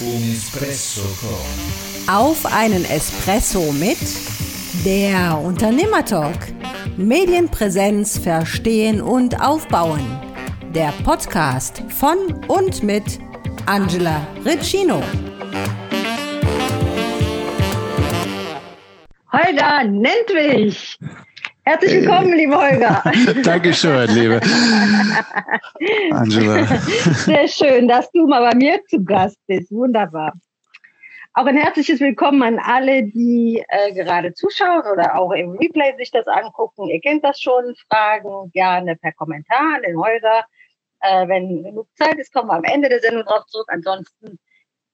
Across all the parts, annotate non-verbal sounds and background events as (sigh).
Un Espresso con. Auf einen Espresso mit der Unternehmertalk. Medienpräsenz verstehen und aufbauen. Der Podcast von und mit Angela Riccino. Holger Nentwich. Herzlich willkommen, liebe Holger. (laughs) Dankeschön, liebe Angela. Sehr schön, dass du mal bei mir zu Gast bist. Wunderbar. Auch ein herzliches Willkommen an alle, die äh, gerade zuschauen oder auch im Replay sich das angucken. Ihr kennt das schon. Fragen gerne per Kommentar an den Holger. Äh, wenn genug Zeit ist, kommen wir am Ende der Sendung drauf zurück. Ansonsten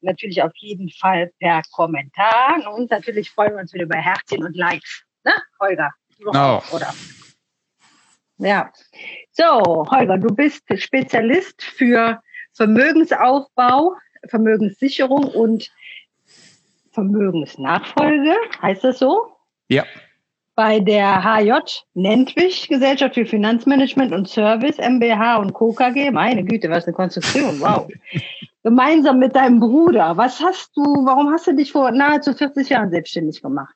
natürlich auf jeden Fall per Kommentar. Und natürlich freuen wir uns wieder über Herzchen und Likes. Ne, Holger? Genau. Oder? Ja. So, Holger, du bist Spezialist für Vermögensaufbau, Vermögenssicherung und Vermögensnachfolge. Heißt das so? Ja. Bei der HJ Nentwich Gesellschaft für Finanzmanagement und Service MBH und Co. KG. Meine Güte, was eine Konstruktion. Wow. (laughs) Gemeinsam mit deinem Bruder. Was hast du, warum hast du dich vor nahezu 40 Jahren selbstständig gemacht?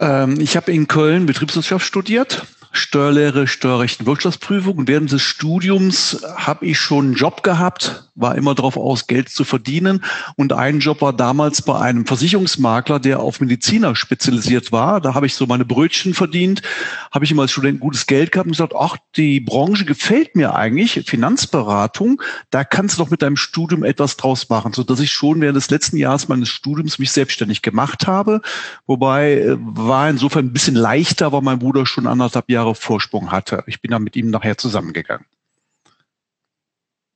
Ähm, ich habe in Köln Betriebswirtschaft studiert, Steuerlehre, Steuerrecht und Wirtschaftsprüfung. Während des Studiums habe ich schon einen Job gehabt, war immer darauf aus, Geld zu verdienen. Und ein Job war damals bei einem Versicherungsmakler, der auf Mediziner spezialisiert war. Da habe ich so meine Brötchen verdient, habe ich immer als Student gutes Geld gehabt und gesagt, ach, die Branche gefällt mir eigentlich, Finanzberatung, da kannst du doch mit deinem Studium etwas draus machen, so dass ich schon während des letzten Jahres meines Studiums mich selbstständig gemacht habe. Wobei äh, war insofern ein bisschen leichter, weil mein Bruder schon anderthalb Jahre Vorsprung hatte. Ich bin dann mit ihm nachher zusammengegangen.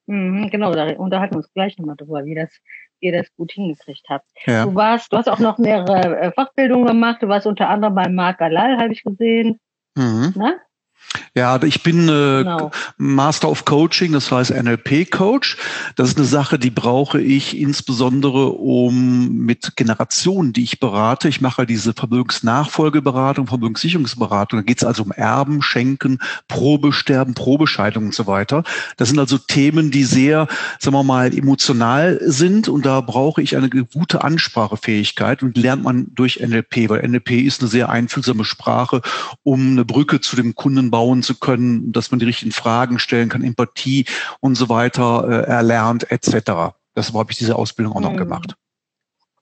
Mhm, genau, da unterhalten wir uns gleich nochmal drüber, wie das, ihr das gut hingekriegt habt. Ja. Du warst, du hast auch noch mehrere äh, Fachbildungen gemacht. Du warst unter anderem bei Marc Galal, habe ich gesehen. Mhm. Ne? Ja, ich bin äh, Genau. Master of Coaching, das heißt NLP-Coach. Das ist eine Sache, die brauche ich insbesondere um mit Generationen, die ich berate. Ich mache diese Vermögensnachfolgeberatung, Vermögenssicherungsberatung. Da geht es also um Erben, Schenken, Probesterben, Probescheidung und so weiter. Das sind also Themen, die sehr, sagen wir mal, emotional sind und da brauche ich eine gute Ansprachefähigkeit und lernt man durch NLP, weil NLP ist eine sehr einfühlsame Sprache, um eine Brücke zu dem Kunden bauen zu können, dass man die richtigen Fragen stellen kann, Empathie und so weiter äh, erlernt etc. Deshalb habe ich diese Ausbildung auch noch Mhm. gemacht.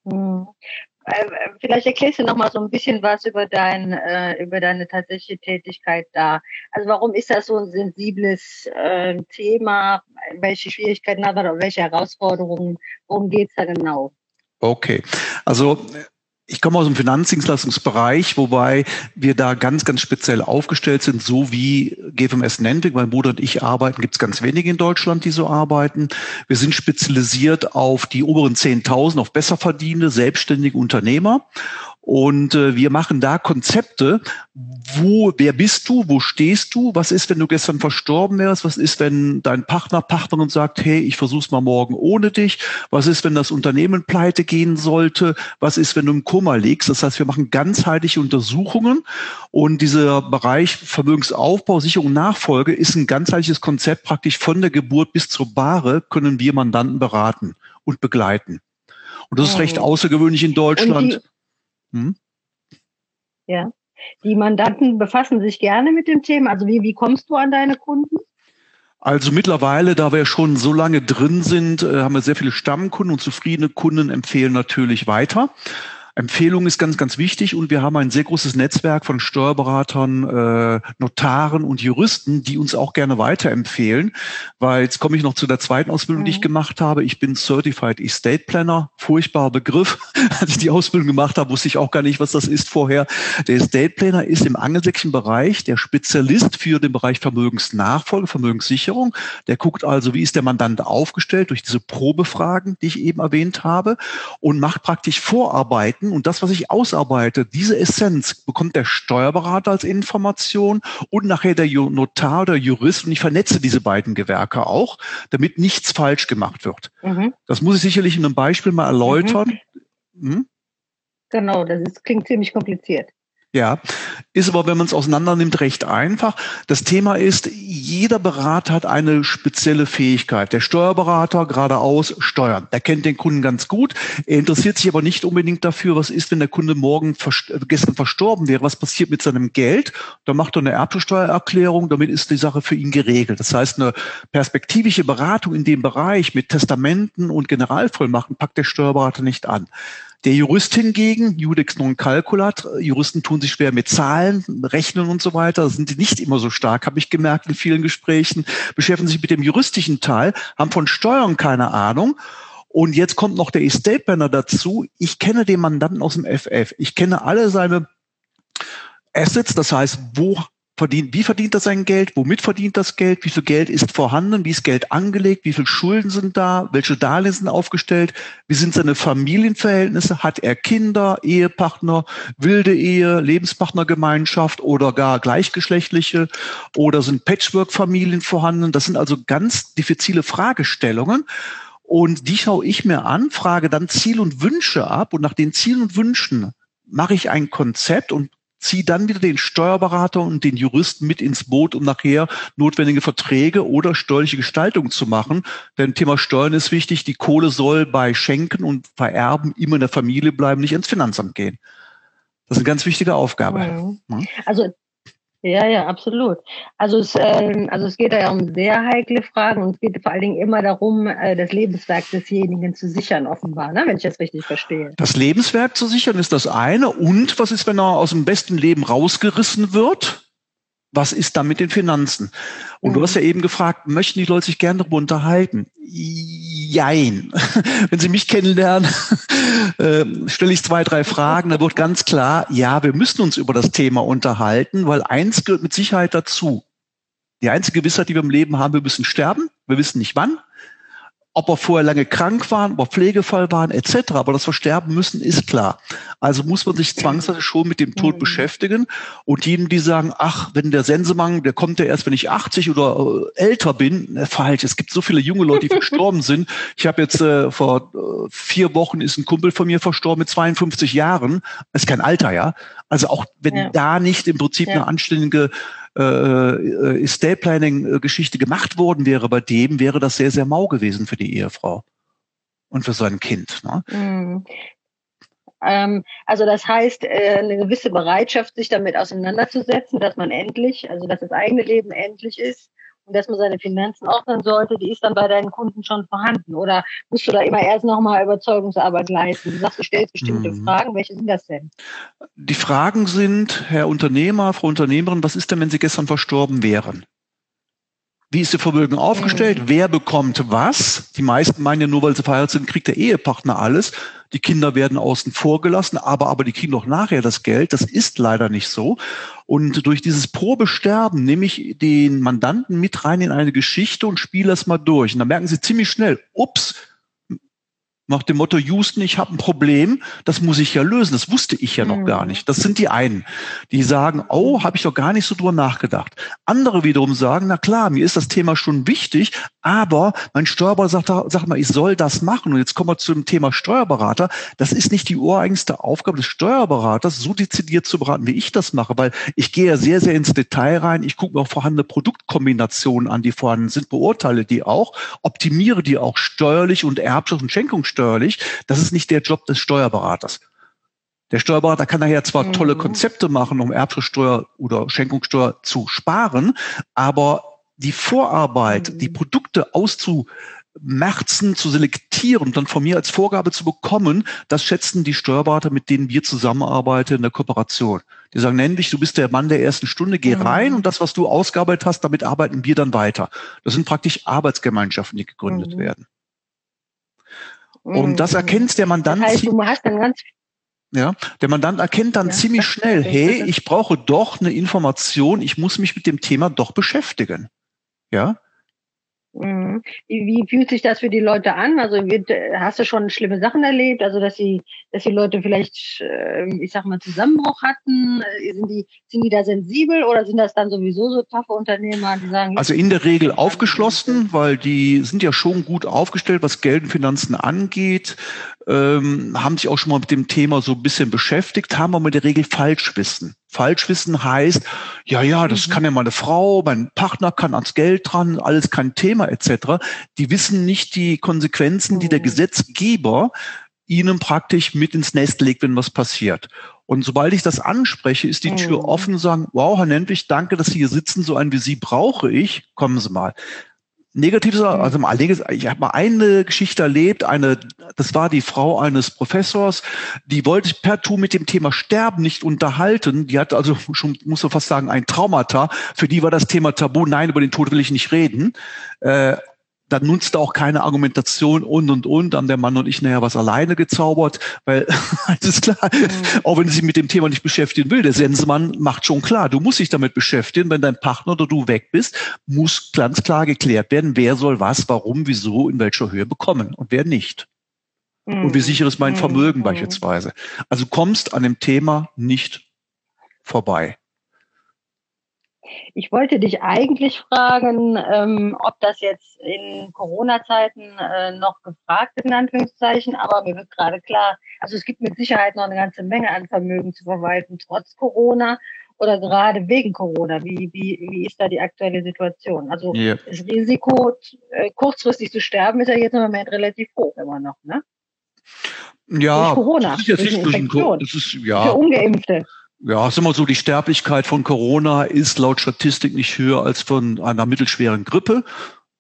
Mhm. Äh, Vielleicht erklärst du noch mal so ein bisschen was über dein, äh, über deine tatsächliche Tätigkeit da. Also warum ist das so ein sensibles äh, Thema? Welche Schwierigkeiten hat er oder welche Herausforderungen? Worum geht's da genau? Okay, also ich komme aus dem Finanzdienstleistungsbereich, wobei wir da ganz, ganz speziell aufgestellt sind, so wie GFMS Nentwig, mein Bruder und ich arbeiten, gibt es ganz wenige in Deutschland, die so arbeiten. Wir sind spezialisiert auf die oberen 10.000, auf Besserverdienende, selbstständige Unternehmer. Und äh, wir machen da Konzepte, wo, wer bist du, wo stehst du, was ist, wenn du gestern verstorben wärst, was ist, wenn dein Partner, Partnerin sagt, hey, ich versuch's mal morgen ohne dich, was ist, wenn das Unternehmen pleite gehen sollte, was ist, wenn du im Koma liegst. Das heißt, wir machen ganzheitliche Untersuchungen und dieser Bereich Vermögensaufbau, Sicherung, Nachfolge ist ein ganzheitliches Konzept, praktisch von der Geburt bis zur Bahre können wir Mandanten beraten und begleiten. Und das ist recht Mhm. außergewöhnlich in Deutschland. Die, Hm? ja, die Mandanten befassen sich gerne mit dem Thema. Also wie, wie kommst du an deine Kunden? Also mittlerweile, da wir schon so lange drin sind, äh, haben wir sehr viele Stammkunden und zufriedene Kunden empfehlen natürlich weiter. Empfehlung ist ganz, ganz wichtig und wir haben ein sehr großes Netzwerk von Steuerberatern, äh, Notaren und Juristen, die uns auch gerne weiterempfehlen, weil jetzt komme ich noch zu der zweiten Ausbildung, die ich Mhm. gemacht habe. Ich bin Certified Estate Planner, furchtbarer Begriff. (laughs) Als ich die Ausbildung gemacht habe, wusste ich auch gar nicht, was das ist vorher. Der Estate Planner ist im angelsächsischen Bereich der Spezialist für den Bereich Vermögensnachfolge, Vermögenssicherung. Der guckt also, wie ist der Mandant aufgestellt durch diese Probefragen, die ich eben erwähnt habe und macht praktisch Vorarbeiten und das, was ich ausarbeite, diese Essenz bekommt der Steuerberater als Information und nachher der Notar oder Jurist und ich vernetze diese beiden Gewerke auch, damit nichts falsch gemacht wird. Mhm. Das muss ich sicherlich in einem Beispiel mal erläutern. Hm? Genau, das ist, klingt ziemlich kompliziert. Ja, ist aber, wenn man es auseinander nimmt, recht einfach. Das Thema ist, jeder Berater hat eine spezielle Fähigkeit. Der Steuerberater geradeaus steuern. Der kennt den Kunden ganz gut. Er interessiert sich aber nicht unbedingt dafür, was ist, wenn der Kunde morgen vers gestern verstorben wäre, was passiert mit seinem Geld. Da macht er eine Erbsteuererklärung, damit ist die Sache für ihn geregelt. Das heißt, eine perspektivische Beratung in dem Bereich mit Testamenten und Generalvollmachten packt der Steuerberater nicht an. Der Jurist hingegen, Judex non calculat, Juristen tun sich schwer mit Zahlen, Rechnen und so weiter, sind die nicht immer so stark, habe ich gemerkt in vielen Gesprächen, beschäftigen sich mit dem juristischen Teil, haben von Steuern keine Ahnung. Und jetzt kommt noch der Estate Planner dazu. Ich kenne den Mandanten aus dem FF. Ich kenne alle seine Assets, das heißt, wo verdient, wie verdient er sein Geld, womit verdient das Geld, wie viel Geld ist vorhanden, wie ist Geld angelegt, wie viel Schulden sind da, welche Darlehen sind aufgestellt, wie sind seine Familienverhältnisse, hat er Kinder, Ehepartner, wilde Ehe, Lebenspartnergemeinschaft oder gar gleichgeschlechtliche? Oder sind Patchwork-Familien vorhanden. Das sind also ganz diffizile Fragestellungen. Und die schaue ich mir an, frage dann Ziel und Wünsche ab. Und nach den Zielen und Wünschen mache ich ein Konzept und zieh dann wieder den Steuerberater und den Juristen mit ins Boot, um nachher notwendige Verträge oder steuerliche Gestaltung zu machen. Denn Thema Steuern ist wichtig. Die Kohle soll bei Schenken und Vererben immer in der Familie bleiben, nicht ins Finanzamt gehen. Das ist eine ganz wichtige Aufgabe. Mhm. Also ja, ja, absolut. Also es, äh, also es geht ja um sehr heikle Fragen und es geht vor allen Dingen immer darum, äh, das Lebenswerk desjenigen zu sichern, offenbar, ne? wenn ich das richtig verstehe. Das Lebenswerk zu sichern ist das eine. Und was ist, wenn er aus dem besten Leben rausgerissen wird? Was ist da mit den Finanzen? Und mhm. du hast ja eben gefragt, möchten die Leute sich gerne darüber unterhalten? Jein. (laughs) Wenn sie mich kennenlernen, (laughs) äh, stelle ich zwei, drei Fragen, da wird ganz klar, ja, wir müssen uns über das Thema unterhalten, weil eins gehört mit Sicherheit dazu. Die einzige Gewissheit, die wir im Leben haben, wir müssen sterben. Wir wissen nicht wann ob er vorher lange krank waren, ob er Pflegefall waren, etc. Aber das Versterben müssen ist klar. Also muss man sich zwangsweise schon mit dem Tod mhm. beschäftigen. Und jedem, die sagen, ach, wenn der Sensemann, der kommt ja erst, wenn ich 80 oder äh, älter bin, falsch. Es gibt so viele junge Leute, die (laughs) verstorben sind. Ich habe jetzt äh, vor äh, vier Wochen ist ein Kumpel von mir verstorben mit 52 Jahren. Das ist kein Alter, ja. Also auch wenn ja. da nicht im Prinzip ja. eine anständige äh, äh, Estate Planning Geschichte gemacht worden wäre bei dem, wäre das sehr, sehr mau gewesen für die Ehefrau und für sein Kind. Ne? Mhm. Ähm, also das heißt, äh, eine gewisse Bereitschaft, sich damit auseinanderzusetzen, dass man endlich, also dass das eigene Leben endlich ist und dass man seine Finanzen ordnen sollte, die ist dann bei deinen Kunden schon vorhanden. Oder musst du da immer erst nochmal Überzeugungsarbeit leisten? Du sagst, du stellst bestimmte mhm. Fragen. Welche sind das denn? Die Fragen sind, Herr Unternehmer, Frau Unternehmerin, was ist denn, wenn Sie gestern verstorben wären? Wie ist Ihr Vermögen aufgestellt? Mhm. Wer bekommt was? Die meisten meinen ja nur, weil sie verheiratet sind, kriegt der Ehepartner alles. Die Kinder werden außen vor gelassen, aber, aber die kriegen doch nachher das Geld. Das ist leider nicht so. Und durch dieses Probesterben nehme ich den Mandanten mit rein in eine Geschichte und spiele das mal durch. Und dann merken sie ziemlich schnell, ups, nach dem Motto, Houston, ich habe ein Problem, das muss ich ja lösen. Das wusste ich ja noch mhm. gar nicht. Das sind die einen, die sagen, oh, habe ich doch gar nicht so drüber nachgedacht. Andere wiederum sagen, na klar, mir ist das Thema schon wichtig, aber mein Steuerberater sagt, sagt mal, ich soll das machen. Und jetzt kommen wir zum Thema Steuerberater. Das ist nicht die ureigenste Aufgabe des Steuerberaters, so dezidiert zu beraten, wie ich das mache, weil ich gehe ja sehr, sehr ins Detail rein. Ich gucke mir auch vorhandene Produktkombinationen an, die vorhanden sind, beurteile die auch, optimiere die auch steuerlich und erbschafts- und schenkungssteuerlich steuerlich. Das ist nicht der Job des Steuerberaters. Der Steuerberater kann daher zwar mhm. tolle Konzepte machen, um Erbschaftssteuer oder Schenkungssteuer zu sparen, aber die Vorarbeit, mhm. die Produkte auszumerzen, zu selektieren und dann von mir als Vorgabe zu bekommen, das schätzen die Steuerberater, mit denen wir zusammenarbeiten in der Kooperation. Die sagen, nenn dich, du bist der Mann der ersten Stunde, geh mhm. rein und das, was du ausgearbeitet hast, damit arbeiten wir dann weiter. Das sind praktisch Arbeitsgemeinschaften, die gegründet mhm. werden. Und das mhm. erkennt der Mandant. Das heißt, du hast dann ganz ja, der Mandant erkennt dann ja, ziemlich schnell, hey, ich brauche doch eine Information, ich muss mich mit dem Thema doch beschäftigen. Ja, Mhm. Wie, fühlt sich das für die Leute an? Also wird, hast du schon schlimme Sachen erlebt? Also dass sie, dass die Leute vielleicht, äh, ich sag mal, Zusammenbruch hatten? Sind die, sind die da sensibel oder sind das dann sowieso so taffe Unternehmer, die sagen? Also in der Regel aufgeschlossen, weil die sind ja schon gut aufgestellt, was Geld und Finanzen angeht, ähm, haben sich auch schon mal mit dem Thema so ein bisschen beschäftigt, haben aber in der Regel Falschwissen. Falschwissen heißt, ja, ja, das mhm. kann ja meine Frau, mein Partner kann ans Geld dran, alles kein Thema etc. Die wissen nicht die Konsequenzen, die der mhm. Gesetzgeber ihnen praktisch mit ins Nest legt, wenn was passiert. Und sobald ich das anspreche, ist die Tür mhm. offen, sagen, wow, Herr Nentwich, danke, dass Sie hier sitzen, so einen wie Sie brauche ich, kommen Sie mal. Negatives, mhm. also mal, ich habe mal eine Geschichte erlebt, eine, das war die Frau eines Professors, die wollte sich per Tu mit dem Thema Sterben nicht unterhalten. Die hat also schon, muss man fast sagen, ein Traumata. Für die war das Thema Tabu. Nein, über den Tod will ich nicht reden. Äh, dann nutzt auch keine Argumentation und und und. Haben der Mann und ich nachher was alleine gezaubert, weil (laughs) ist klar, mhm. auch wenn sie sich mit dem Thema nicht beschäftigen will, der Sensemann macht schon klar, du musst dich damit beschäftigen, wenn dein Partner oder du weg bist, muss ganz klar geklärt werden, wer soll was, warum, wieso, in welcher Höhe bekommen und wer nicht. Mhm. Und wie sicher ist mein mhm. Vermögen mhm. beispielsweise. Also kommst an dem Thema nicht vorbei. Ich wollte dich eigentlich fragen, ähm, ob das jetzt in Corona-Zeiten äh, noch gefragt ist, in Anführungszeichen, aber mir wird gerade klar, also es gibt mit Sicherheit noch eine ganze Menge an Vermögen zu verwalten, trotz Corona oder gerade wegen Corona. Wie, wie, wie ist da die aktuelle Situation? Also yeah. das Risiko, äh, kurzfristig zu sterben, ist ja jetzt im Moment relativ hoch immer noch, ne? Ja, durch Corona, das ist jetzt durch nicht durch das ist, ja. Für Ungeimpfte ja, ist immer so, die Sterblichkeit von Corona ist laut Statistik nicht höher als von einer mittelschweren Grippe.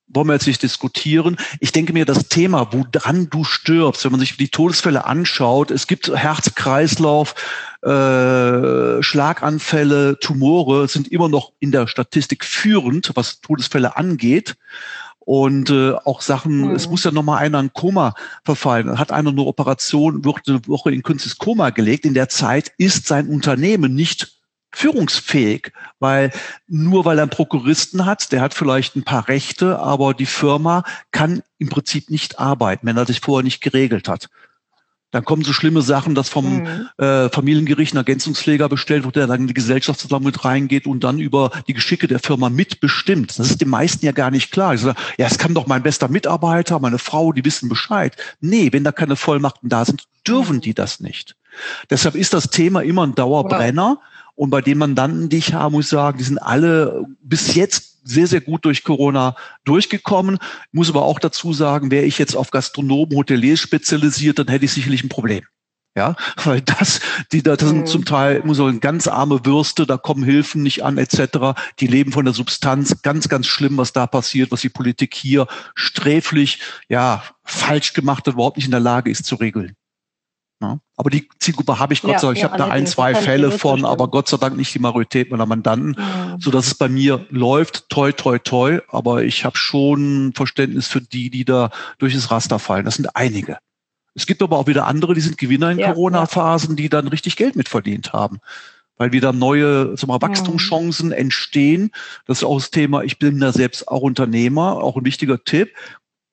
Wollen wir jetzt nicht diskutieren. Ich denke mir, das Thema, woran du stirbst, wenn man sich die Todesfälle anschaut, es gibt Herzkreislauf, äh, Schlaganfälle, Tumore sind immer noch in der Statistik führend, was Todesfälle angeht und äh, auch Sachen, mhm. es muss ja nochmal einer in Koma verfallen. Hat einer eine Operation, wird eine Woche in künstliches Koma gelegt. In der Zeit ist sein Unternehmen nicht führungsfähig, weil nur weil er einen Prokuristen hat, der hat vielleicht ein paar Rechte, aber die Firma kann im Prinzip nicht arbeiten, wenn er sich vorher nicht geregelt hat. Dann kommen so schlimme Sachen, dass vom mhm. äh, Familiengericht ein Ergänzungspfleger bestellt wird, der dann in die Gesellschaft zusammen mit reingeht und dann über die Geschicke der Firma mitbestimmt. Das ist den meisten ja gar nicht klar. Ich sage, ja, es kann doch mein bester Mitarbeiter, meine Frau, die wissen Bescheid. Nee, wenn da keine Vollmachten da sind, dürfen mhm. die das nicht. Deshalb ist das Thema immer ein Dauerbrenner. Ja. Und bei den Mandanten, die ich habe, muss ich sagen, die sind alle bis jetzt sehr, sehr gut durch Corona durchgekommen. Ich muss aber auch dazu sagen, wäre ich jetzt auf Gastronomen, Hoteliers spezialisiert, dann hätte ich sicherlich ein Problem. Ja, (laughs) weil das, die da das sind mhm. zum Teil muss sagen, ganz arme Würste, da kommen Hilfen nicht an, etc. Die leben von der Substanz. Ganz, ganz schlimm, was da passiert, was die Politik hier sträflich, ja, falsch gemacht hat, überhaupt nicht in der Lage ist zu regeln. Ja. Aber die Zielgruppe habe ich Gott sei Dank. ich habe da ein, zwei Fälle von, aber Gott sei Dank nicht die Majorität meiner Mandanten, mhm. so dass es bei mir läuft. Toi, toi, toi. Aber ich habe schon Verständnis für die, die da durch das Raster fallen. Das sind einige. Es gibt aber auch wieder andere, die sind Gewinner in ja, Corona-Phasen, die dann richtig Geld mitverdient haben. Weil wieder neue sagen wir, Wachstumschancen mhm. entstehen. Das ist auch das Thema, ich bin da selbst auch Unternehmer, auch ein wichtiger Tipp.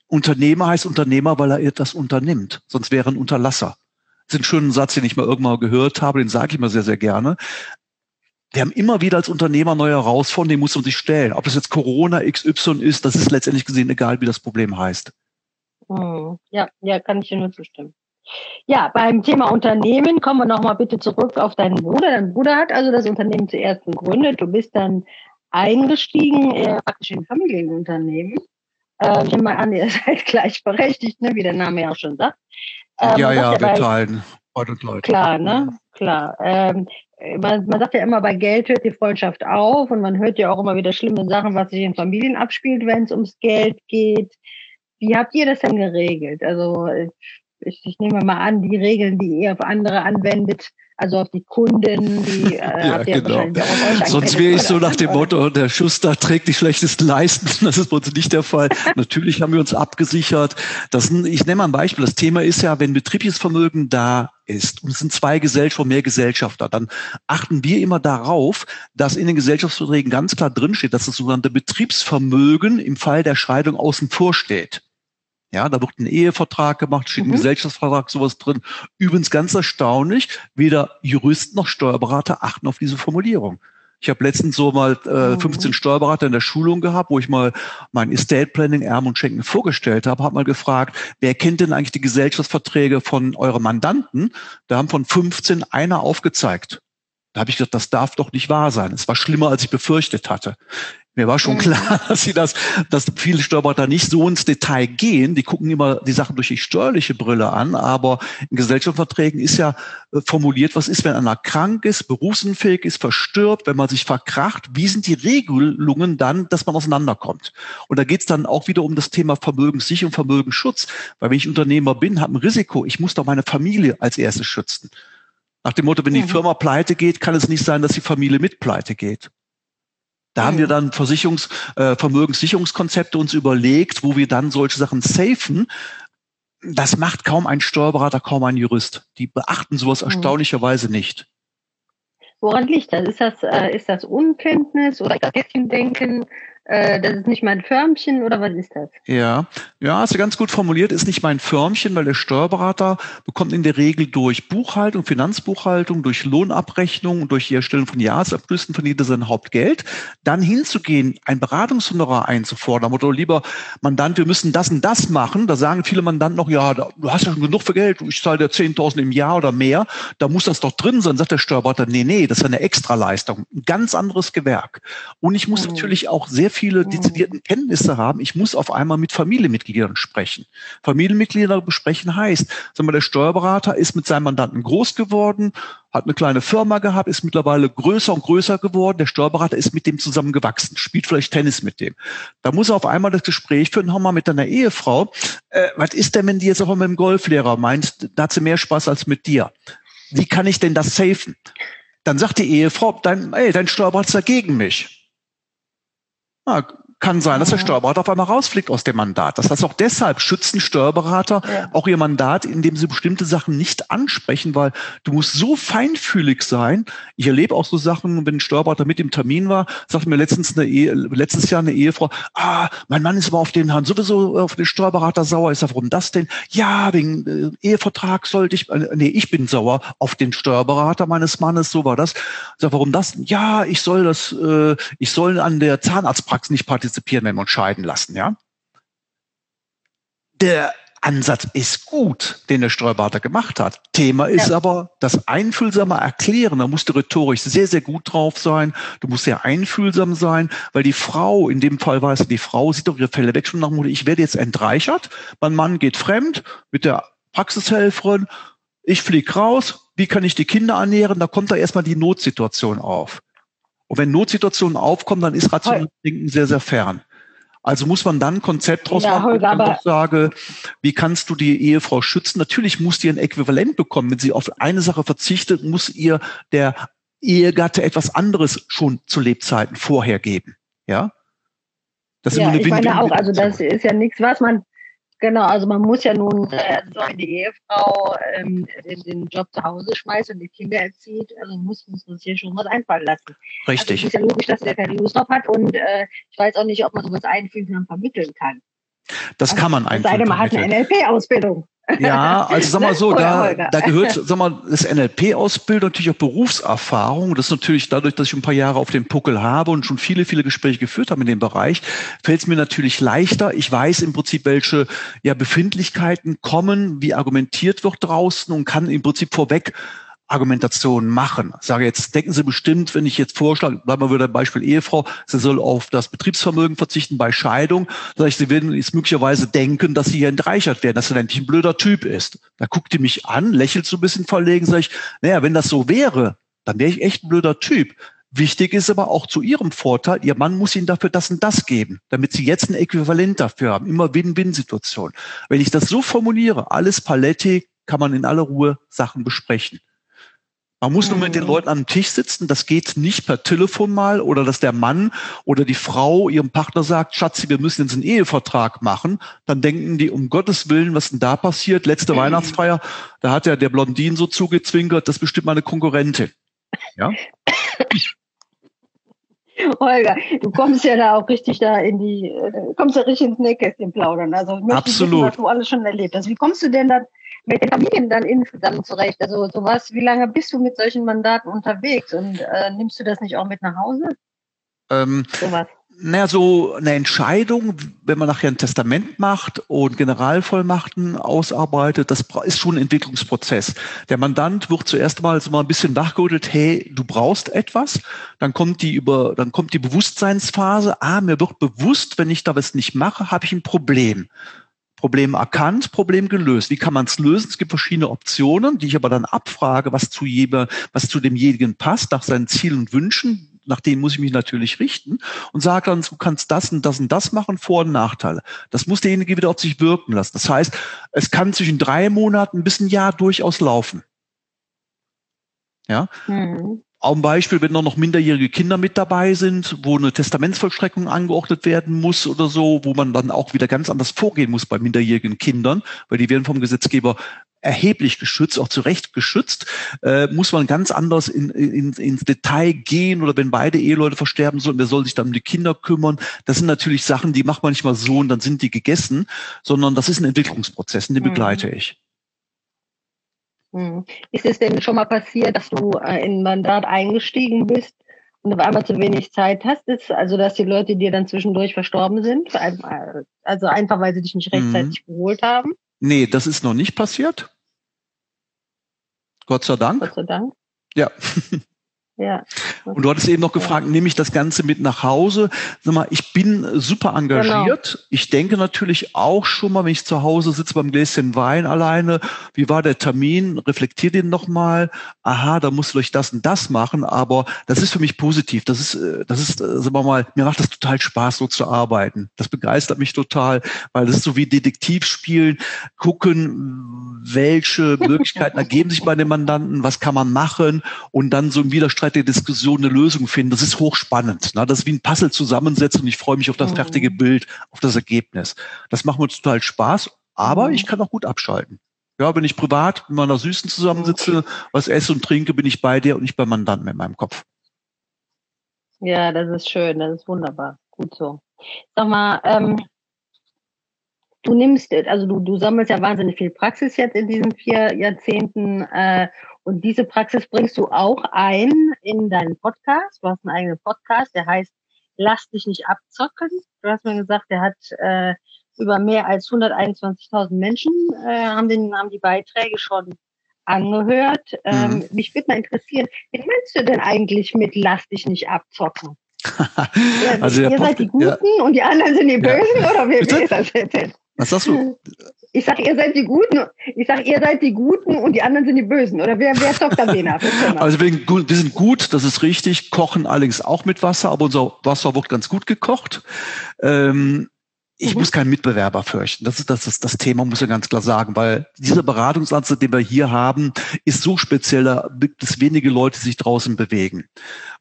Unternehmer heißt Unternehmer, weil er etwas unternimmt. Sonst wäre ein Unterlasser. Das ist ein schöner Satz, den ich mal irgendwann gehört habe, den sage ich mal sehr, sehr gerne. Wir haben immer wieder als Unternehmer neue Herausforderungen, die muss man sich stellen. Ob das jetzt Corona XY ist, das ist letztendlich gesehen egal, wie das Problem heißt. Hm. Ja, ja, kann ich dir nur zustimmen. Ja, beim Thema Unternehmen kommen wir nochmal bitte zurück auf deinen Bruder. Dein Bruder hat also das Unternehmen zuerst gegründet. Du bist dann eingestiegen, äh, praktisch in Familienunternehmen. Äh, ich nehme mal an, ihr (laughs) seid gleichberechtigt, ne, wie der Name ja auch schon sagt. Ähm, ja, ja, wir teilen Freund und Leute. Klar, ne? Klar. Ähm, man, man sagt ja immer, bei Geld hört die Freundschaft auf und man hört ja auch immer wieder schlimme Sachen, was sich in Familien abspielt, wenn es ums Geld geht. Wie habt ihr das denn geregelt? Also ich, ich nehme mal an, die Regeln, die ihr auf andere anwendet, also auf die Kunden, die äh, (laughs) ja, genau. Sonst wäre ich so nach dem Motto, der Schuster trägt die schlechtesten Leisten. (laughs) Das ist bei uns nicht der Fall. Natürlich haben wir uns abgesichert. Das, ich nenne mal ein Beispiel. Das Thema ist ja, wenn betriebliches Vermögen da ist und es sind zwei Gesellschaften, mehr Gesellschafter, dann achten wir immer darauf, dass in den Gesellschaftsverträgen ganz klar drinsteht, dass das sogenannte Betriebsvermögen im Fall der Scheidung außen vor steht. Ja, da wird ein Ehevertrag gemacht, steht mhm. ein Gesellschaftsvertrag, sowas drin. Übrigens ganz erstaunlich, weder Juristen noch Steuerberater achten auf diese Formulierung. Ich habe letztens so mal äh, 15 mhm. Steuerberater in der Schulung gehabt, wo ich mal mein Estate Planning, Erben und Schenken vorgestellt habe, habe mal gefragt, wer kennt denn eigentlich die Gesellschaftsverträge von euren Mandanten? Da haben von 15 einer aufgezeigt. Da habe ich gesagt, das darf doch nicht wahr sein. Es war schlimmer, als ich befürchtet hatte. Mir war schon klar, (laughs) dass sie das, dass viele Steuerberater nicht so ins Detail gehen. Die gucken immer die Sachen durch die steuerliche Brille an, aber in Gesellschaftsverträgen ist ja äh, formuliert, was ist, wenn einer krank ist, berufsunfähig ist, verstirbt, wenn man sich verkracht, wie sind die Regelungen dann, dass man auseinanderkommt? Und da geht es dann auch wieder um das Thema Vermögenssicherung, Vermögensschutz, weil wenn ich Unternehmer bin, habe ein Risiko, ich muss doch meine Familie als erstes schützen. Nach dem Motto, wenn die Firma pleite geht, kann es nicht sein, dass die Familie mit pleite geht. Da haben wir dann Versicherungs-, äh, Vermögenssicherungskonzepte uns überlegt, wo wir dann solche Sachen safen. Das macht kaum ein Steuerberater, kaum ein Jurist. Die beachten sowas mhm. erstaunlicherweise nicht. Woran liegt das? Ist das, äh, ist das Unkenntnis oder das Denken? äh, das ist nicht mein Förmchen oder was ist das? Ja, ja, hast du ganz gut formuliert, ist nicht mein Förmchen, weil der Steuerberater bekommt in der Regel durch Buchhaltung, Finanzbuchhaltung, durch Lohnabrechnung und durch die Erstellung von Jahresabschlüssen von jeder sein Hauptgeld, dann hinzugehen, ein Beratungshonorar einzufordern, oder lieber Mandant, wir müssen das und das machen, da sagen viele Mandanten noch, ja, du hast ja schon genug für Geld, ich zahle dir 10.000 im Jahr oder mehr, da muss das doch drin sein, sagt der Steuerberater, nee, nee, das ist eine Extraleistung, ein ganz anderes Gewerk. Und ich muss mhm. natürlich auch sehr viele mhm. dezidierten Kenntnisse haben. Ich muss auf einmal mit Familienmitgliedern sprechen. Familienmitglieder besprechen heißt, sagen wir, der Steuerberater ist mit seinem Mandanten groß geworden, hat eine kleine Firma gehabt, ist mittlerweile größer und größer geworden. Der Steuerberater ist mit dem zusammengewachsen, spielt vielleicht Tennis mit dem. Da muss er auf einmal das Gespräch führen, hau mal mit deiner Ehefrau. Äh, was ist denn, wenn die jetzt auch mit dem Golflehrer meint, da hat sie mehr Spaß als mit dir? Wie kann ich denn das safen? Dann sagt die Ehefrau, dein, ey, dein Steuerberater ist dagegen mich. Ah, kann sein, dass der Steuerberater auf einmal rausfliegt aus dem Mandat. Das heißt, auch deshalb schützen Steuerberater ja. auch ihr Mandat, indem sie bestimmte Sachen nicht ansprechen, weil du musst so feinfühlig sein. Ich erlebe auch so Sachen, wenn ein Steuerberater mit im Termin war, sagte mir letztens eine Ehe, letztes Jahr eine Ehefrau, ah, mein Mann ist aber auf den Herrn sowieso auf den Steuerberater sauer. Ich sage, warum das denn? Ja, wegen äh, Ehevertrag sollte ich, äh, nee, ich bin sauer auf den Steuerberater meines Mannes, so war das. Ich sage, warum das? Ja, ich soll das, äh, ich soll an der Zahnarztpraxis nicht partizipieren partizipieren, wenn wir uns scheiden lassen, ja. Der Ansatz ist gut, den der Steuerberater gemacht hat. Thema ist ja. aber das einfühlsame Erklären. Da musst du rhetorisch sehr, sehr gut drauf sein. Du musst sehr einfühlsam sein, weil die Frau, in dem Fall war es die Frau, sieht doch ihre Fälle weg schon nach dem ich werde jetzt entreichert. Mein Mann geht fremd mit der Praxishelferin. Ich fliege raus. Wie kann ich die Kinder ernähren? Da kommt da erstmal die Notsituation auf. Und wenn Notsituationen aufkommen, dann ist rationales Denken sehr, sehr fern. Also muss man dann ein Konzept draus ja, machen, Holger, ich sage, wie kannst du die Ehefrau schützen? Natürlich muss die ein Äquivalent bekommen. Wenn sie auf eine Sache verzichtet, muss ihr der Ehegatte etwas anderes schon zu Lebzeiten vorher geben. Ja? Das ist ja, eine ich meine auch, also das ist ja nichts, was man Genau, also man muss ja nun, äh, so wenn die Ehefrau ähm, den, den, Job zu Hause schmeißt und die Kinder erzieht, also muss, man sich hier schon was einfallen lassen. Richtig. Also es ist ja logisch, dass der keine Lust drauf hat und äh, ich weiß auch nicht, ob man sowas einfügen und vermitteln kann. Das also, kann man einfügen. Sei denn, man hat eine NLP-Ausbildung. Ja, (laughs) also sag mal so, da, da gehört, sag mal, das NLP-Ausbildung natürlich auch Berufserfahrung. Das ist natürlich dadurch, dass ich ein paar Jahre auf dem Puckel habe und schon viele, viele Gespräche geführt habe in dem Bereich, fällt es mir natürlich leichter. Ich weiß im Prinzip, welche ja, Befindlichkeiten kommen, wie argumentiert wird draußen und kann im Prinzip vorweg Argumentation machen. Sage jetzt, denken Sie bestimmt, wenn ich jetzt vorschlage, bleiben wir wieder Beispiel Ehefrau, sie soll auf das Betriebsvermögen verzichten bei Scheidung, sage ich, Sie werden jetzt möglicherweise denken, dass Sie hier entreichert werden, dass er endlich ein blöder Typ ist. Da guckt die mich an, lächelt so ein bisschen verlegen, sage ich, naja, wenn das so wäre, dann wäre ich echt ein blöder Typ. Wichtig ist aber auch zu ihrem Vorteil, ihr Mann muss ihnen dafür das und das geben, damit sie jetzt ein Äquivalent dafür haben. Immer Win-Win-Situation. Wenn ich das so formuliere, alles Paletti, kann man in aller Ruhe Sachen besprechen. Man muss nur mit den mhm. Leuten am Tisch sitzen. Das geht nicht per Telefon mal oder dass der Mann oder die Frau ihrem Partner sagt, Schatzi, wir müssen jetzt einen Ehevertrag machen. Dann denken die, um Gottes Willen, was denn da passiert? Letzte mhm. Weihnachtsfeier, da hat ja der Blondin so zugezwinkert, das ist bestimmt meine Konkurrentin. Ja? (coughs) Holger, du kommst ja da auch richtig da in die, äh, kommst ja richtig ins Nähkästchen plaudern. Also ich möchte Absolut. Wissen, was du alles schon erlebt hast. Wie kommst du denn dann mit den Familien dann insgesamt zurecht? Also sowas, wie lange bist du mit solchen Mandaten unterwegs und äh, nimmst du das nicht auch mit nach Hause? Ähm, sowas. naja, so eine Entscheidung, wenn man nachher ein Testament macht und Generalvollmachten ausarbeitet, das ist schon ein Entwicklungsprozess. Der Mandant wird zuerst mal so mal ein bisschen wachgerüttelt, hey, du brauchst etwas. Dann kommt die über, dann kommt die Bewusstseinsphase. Ah, mir wird bewusst, wenn ich da was nicht mache, habe ich ein Problem. Problem erkannt, Problem gelöst. Wie kann man es lösen? Es gibt verschiedene Optionen, die ich aber dann abfrage, was zu jedem, was zu demjenigen passt, nach seinen Zielen und Wünschen nach denen muss ich mich natürlich richten und sage dann, du kannst das und das und das machen, Vor- und Nachteile. Das muss derjenige wieder auf sich wirken lassen. Das heißt, es kann zwischen drei Monaten bis ein Jahr durchaus laufen. Ja. Mhm. Auch ein Beispiel, wenn noch minderjährige Kinder mit dabei sind, wo eine Testamentsvollstreckung angeordnet werden muss oder so, wo man dann auch wieder ganz anders vorgehen muss bei minderjährigen Kindern, weil die werden vom Gesetzgeber erheblich geschützt, auch zu Recht geschützt, äh, muss man ganz anders in, in, ins Detail gehen oder wenn beide Eheleute versterben sollen, wer soll sich dann um die Kinder kümmern? Das sind natürlich Sachen, die macht man nicht mal so und dann sind die gegessen, sondern das ist ein Entwicklungsprozess, den mhm. begleite ich. Mhm. Ist es denn schon mal passiert, dass du äh, in ein Mandat eingestiegen bist und auf einmal zu wenig Zeit hast, ist, also dass die Leute dir dann zwischendurch verstorben sind, also einfach weil sie dich nicht rechtzeitig mhm. geholt haben? Nee, das ist noch nicht passiert. Gott sei Dank. Gott sei Dank. Ja. (laughs) Ja. Und du hattest eben noch gefragt, ja. nehme ich das Ganze mit nach Hause? Sag mal, ich bin super engagiert. Genau. Ich denke natürlich auch schon mal, wenn ich zu Hause sitze beim Gläschen Wein alleine, wie war der Termin? Reflektier den nochmal. Aha, da musst du euch das und das machen. Aber das ist für mich positiv. Das ist, äh, das ist, äh, sagen wir mal, mir macht das total Spaß, so zu arbeiten. Das begeistert mich total, weil das ist so wie Detektivspielen, gucken, welche Möglichkeiten ergeben sich bei den Mandanten, was kann man machen und dann so im Widerstreit der Diskussion eine Lösung finden, das ist hochspannend. Ne? Das ist wie ein Puzzle zusammensetzen und ich freue mich auf das mhm. fertige Bild, auf das Ergebnis. Das macht mir total Spaß, aber mhm. ich kann auch gut abschalten. Ja, wenn ich privat mit meiner Süßen zusammensitze, was esse und trinke, bin ich bei dir und nicht beim Mandanten in meinem Kopf. Ja, das ist schön, das ist wunderbar. Gut so. Sag mal, ähm, du nimmst, also du, du sammelst ja wahnsinnig viel Praxis jetzt in diesen vier Jahrzehnten äh, und diese Praxis bringst du auch ein in deinen Podcast. Du hast einen eigenen Podcast, der heißt Lass dich nicht abzocken. Du hast mir gesagt, der hat äh, über mehr als 121.000 Menschen äh, haben, den, haben die Beiträge schon angehört. Ähm, mhm. Mich würde mal interessieren, wie meinst du denn eigentlich mit Lass dich nicht abzocken? (laughs) also ihr seid die Guten ja. und die anderen sind die Bösen ja. oder wie, wie ist das jetzt? Was sagst du? Ich sag, ihr seid die Guten. Ich sag, ihr seid die Guten und die anderen sind die Bösen. Oder wer, wer ist Dr. Wiener? Also wir, wir sind gut, das ist richtig, kochen allerdings auch mit Wasser, aber unser Wasser wird ganz gut gekocht. Ähm, ich mhm. muss keinen Mitbewerber fürchten. Das ist das, das, das Thema, muss ich ganz klar sagen, weil dieser Beratungsansatz, den wir hier haben, ist so speziell, da gibt es wenige Leute, die sich draußen bewegen.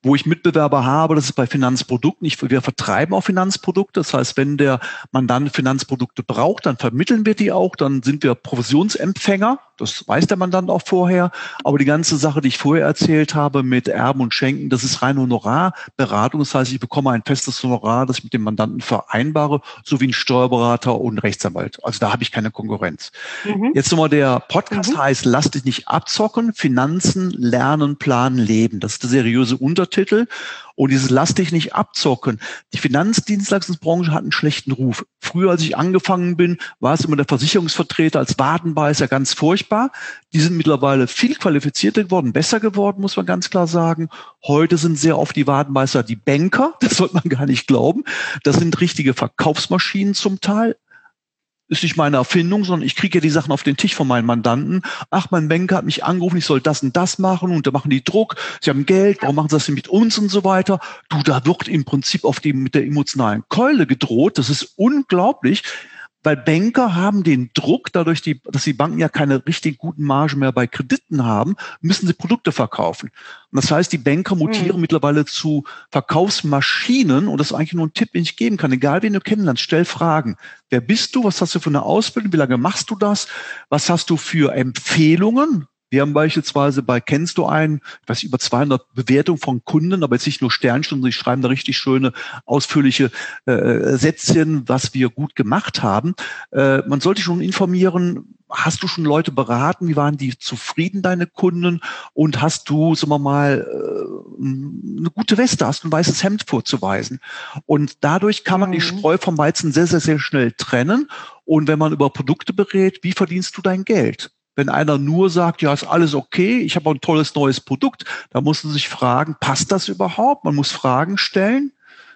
Wo ich Mitbewerber habe, das ist bei Finanzprodukten. Ich, wir vertreiben auch Finanzprodukte. Das heißt, wenn der Mandant Finanzprodukte braucht, dann vermitteln wir die auch. Dann sind wir Provisionsempfänger. Das weiß der Mandant auch vorher. Aber die ganze Sache, die ich vorher erzählt habe mit Erben und Schenken, das ist rein Honorarberatung. Das heißt, ich bekomme ein festes Honorar, das ich mit dem Mandanten vereinbare, sowie ein Steuerberater und Rechtsanwalt. Also da habe ich keine Konkurrenz. Mhm. Jetzt nochmal der Podcast mhm. heißt, lass dich nicht abzocken, Finanzen, Lernen, Planen, Leben. Das ist der seriöse Untertitel. Und dieses lass dich nicht abzocken. Die Finanzdienstleistungsbranche hat einen schlechten Ruf. Früher, als ich angefangen bin, war es immer der Versicherungsvertreter als Wadenbeißer ganz furchtbar. Die sind mittlerweile viel qualifizierter geworden, besser geworden, muss man ganz klar sagen. Heute sind sehr oft die Wadenbeißer die Banker. (laughs) Das sollte man gar nicht glauben. Das sind richtige Verkaufsmaschinen zum Teil ist nicht meine Erfindung, sondern ich kriege ja die Sachen auf den Tisch von meinen Mandanten. Ach, mein Banker hat mich angerufen, ich soll das und das machen und da machen die Druck, sie haben Geld, warum machen sie das denn mit uns und so weiter. Du, da wird im Prinzip auf die mit der emotionalen Keule gedroht. Das ist unglaublich weil Banker haben den Druck, dadurch, die, dass die Banken ja keine richtig guten Margen mehr bei Krediten haben, müssen sie Produkte verkaufen. Und das heißt, die Banker mutieren mhm. mittlerweile zu Verkaufsmaschinen und das ist eigentlich nur ein Tipp, den ich geben kann. Egal, wen du kennenlernst, stell Fragen. Wer bist du? Was hast du für eine Ausbildung? Wie lange machst du das? Was hast du für Empfehlungen? Wir haben beispielsweise bei Kennst du einen, ich weiß über 200 Bewertungen von Kunden, aber jetzt nicht nur Sternstunden, sie schreiben da richtig schöne, ausführliche äh, Sätzchen, was wir gut gemacht haben. Äh, man sollte schon informieren, hast du schon Leute beraten? Wie waren die zufrieden, deine Kunden? Und hast du, sagen wir mal, äh, eine gute Weste, hast du ein weißes Hemd vorzuweisen? Und dadurch kann man mhm. die Spreu vom Weizen sehr, sehr, sehr schnell trennen. Und wenn man über Produkte berät, wie verdienst du dein Geld? Wenn einer nur sagt, ja, ist alles okay, ich habe ein tolles neues Produkt, da muss man sich fragen, passt das überhaupt? Man muss Fragen stellen.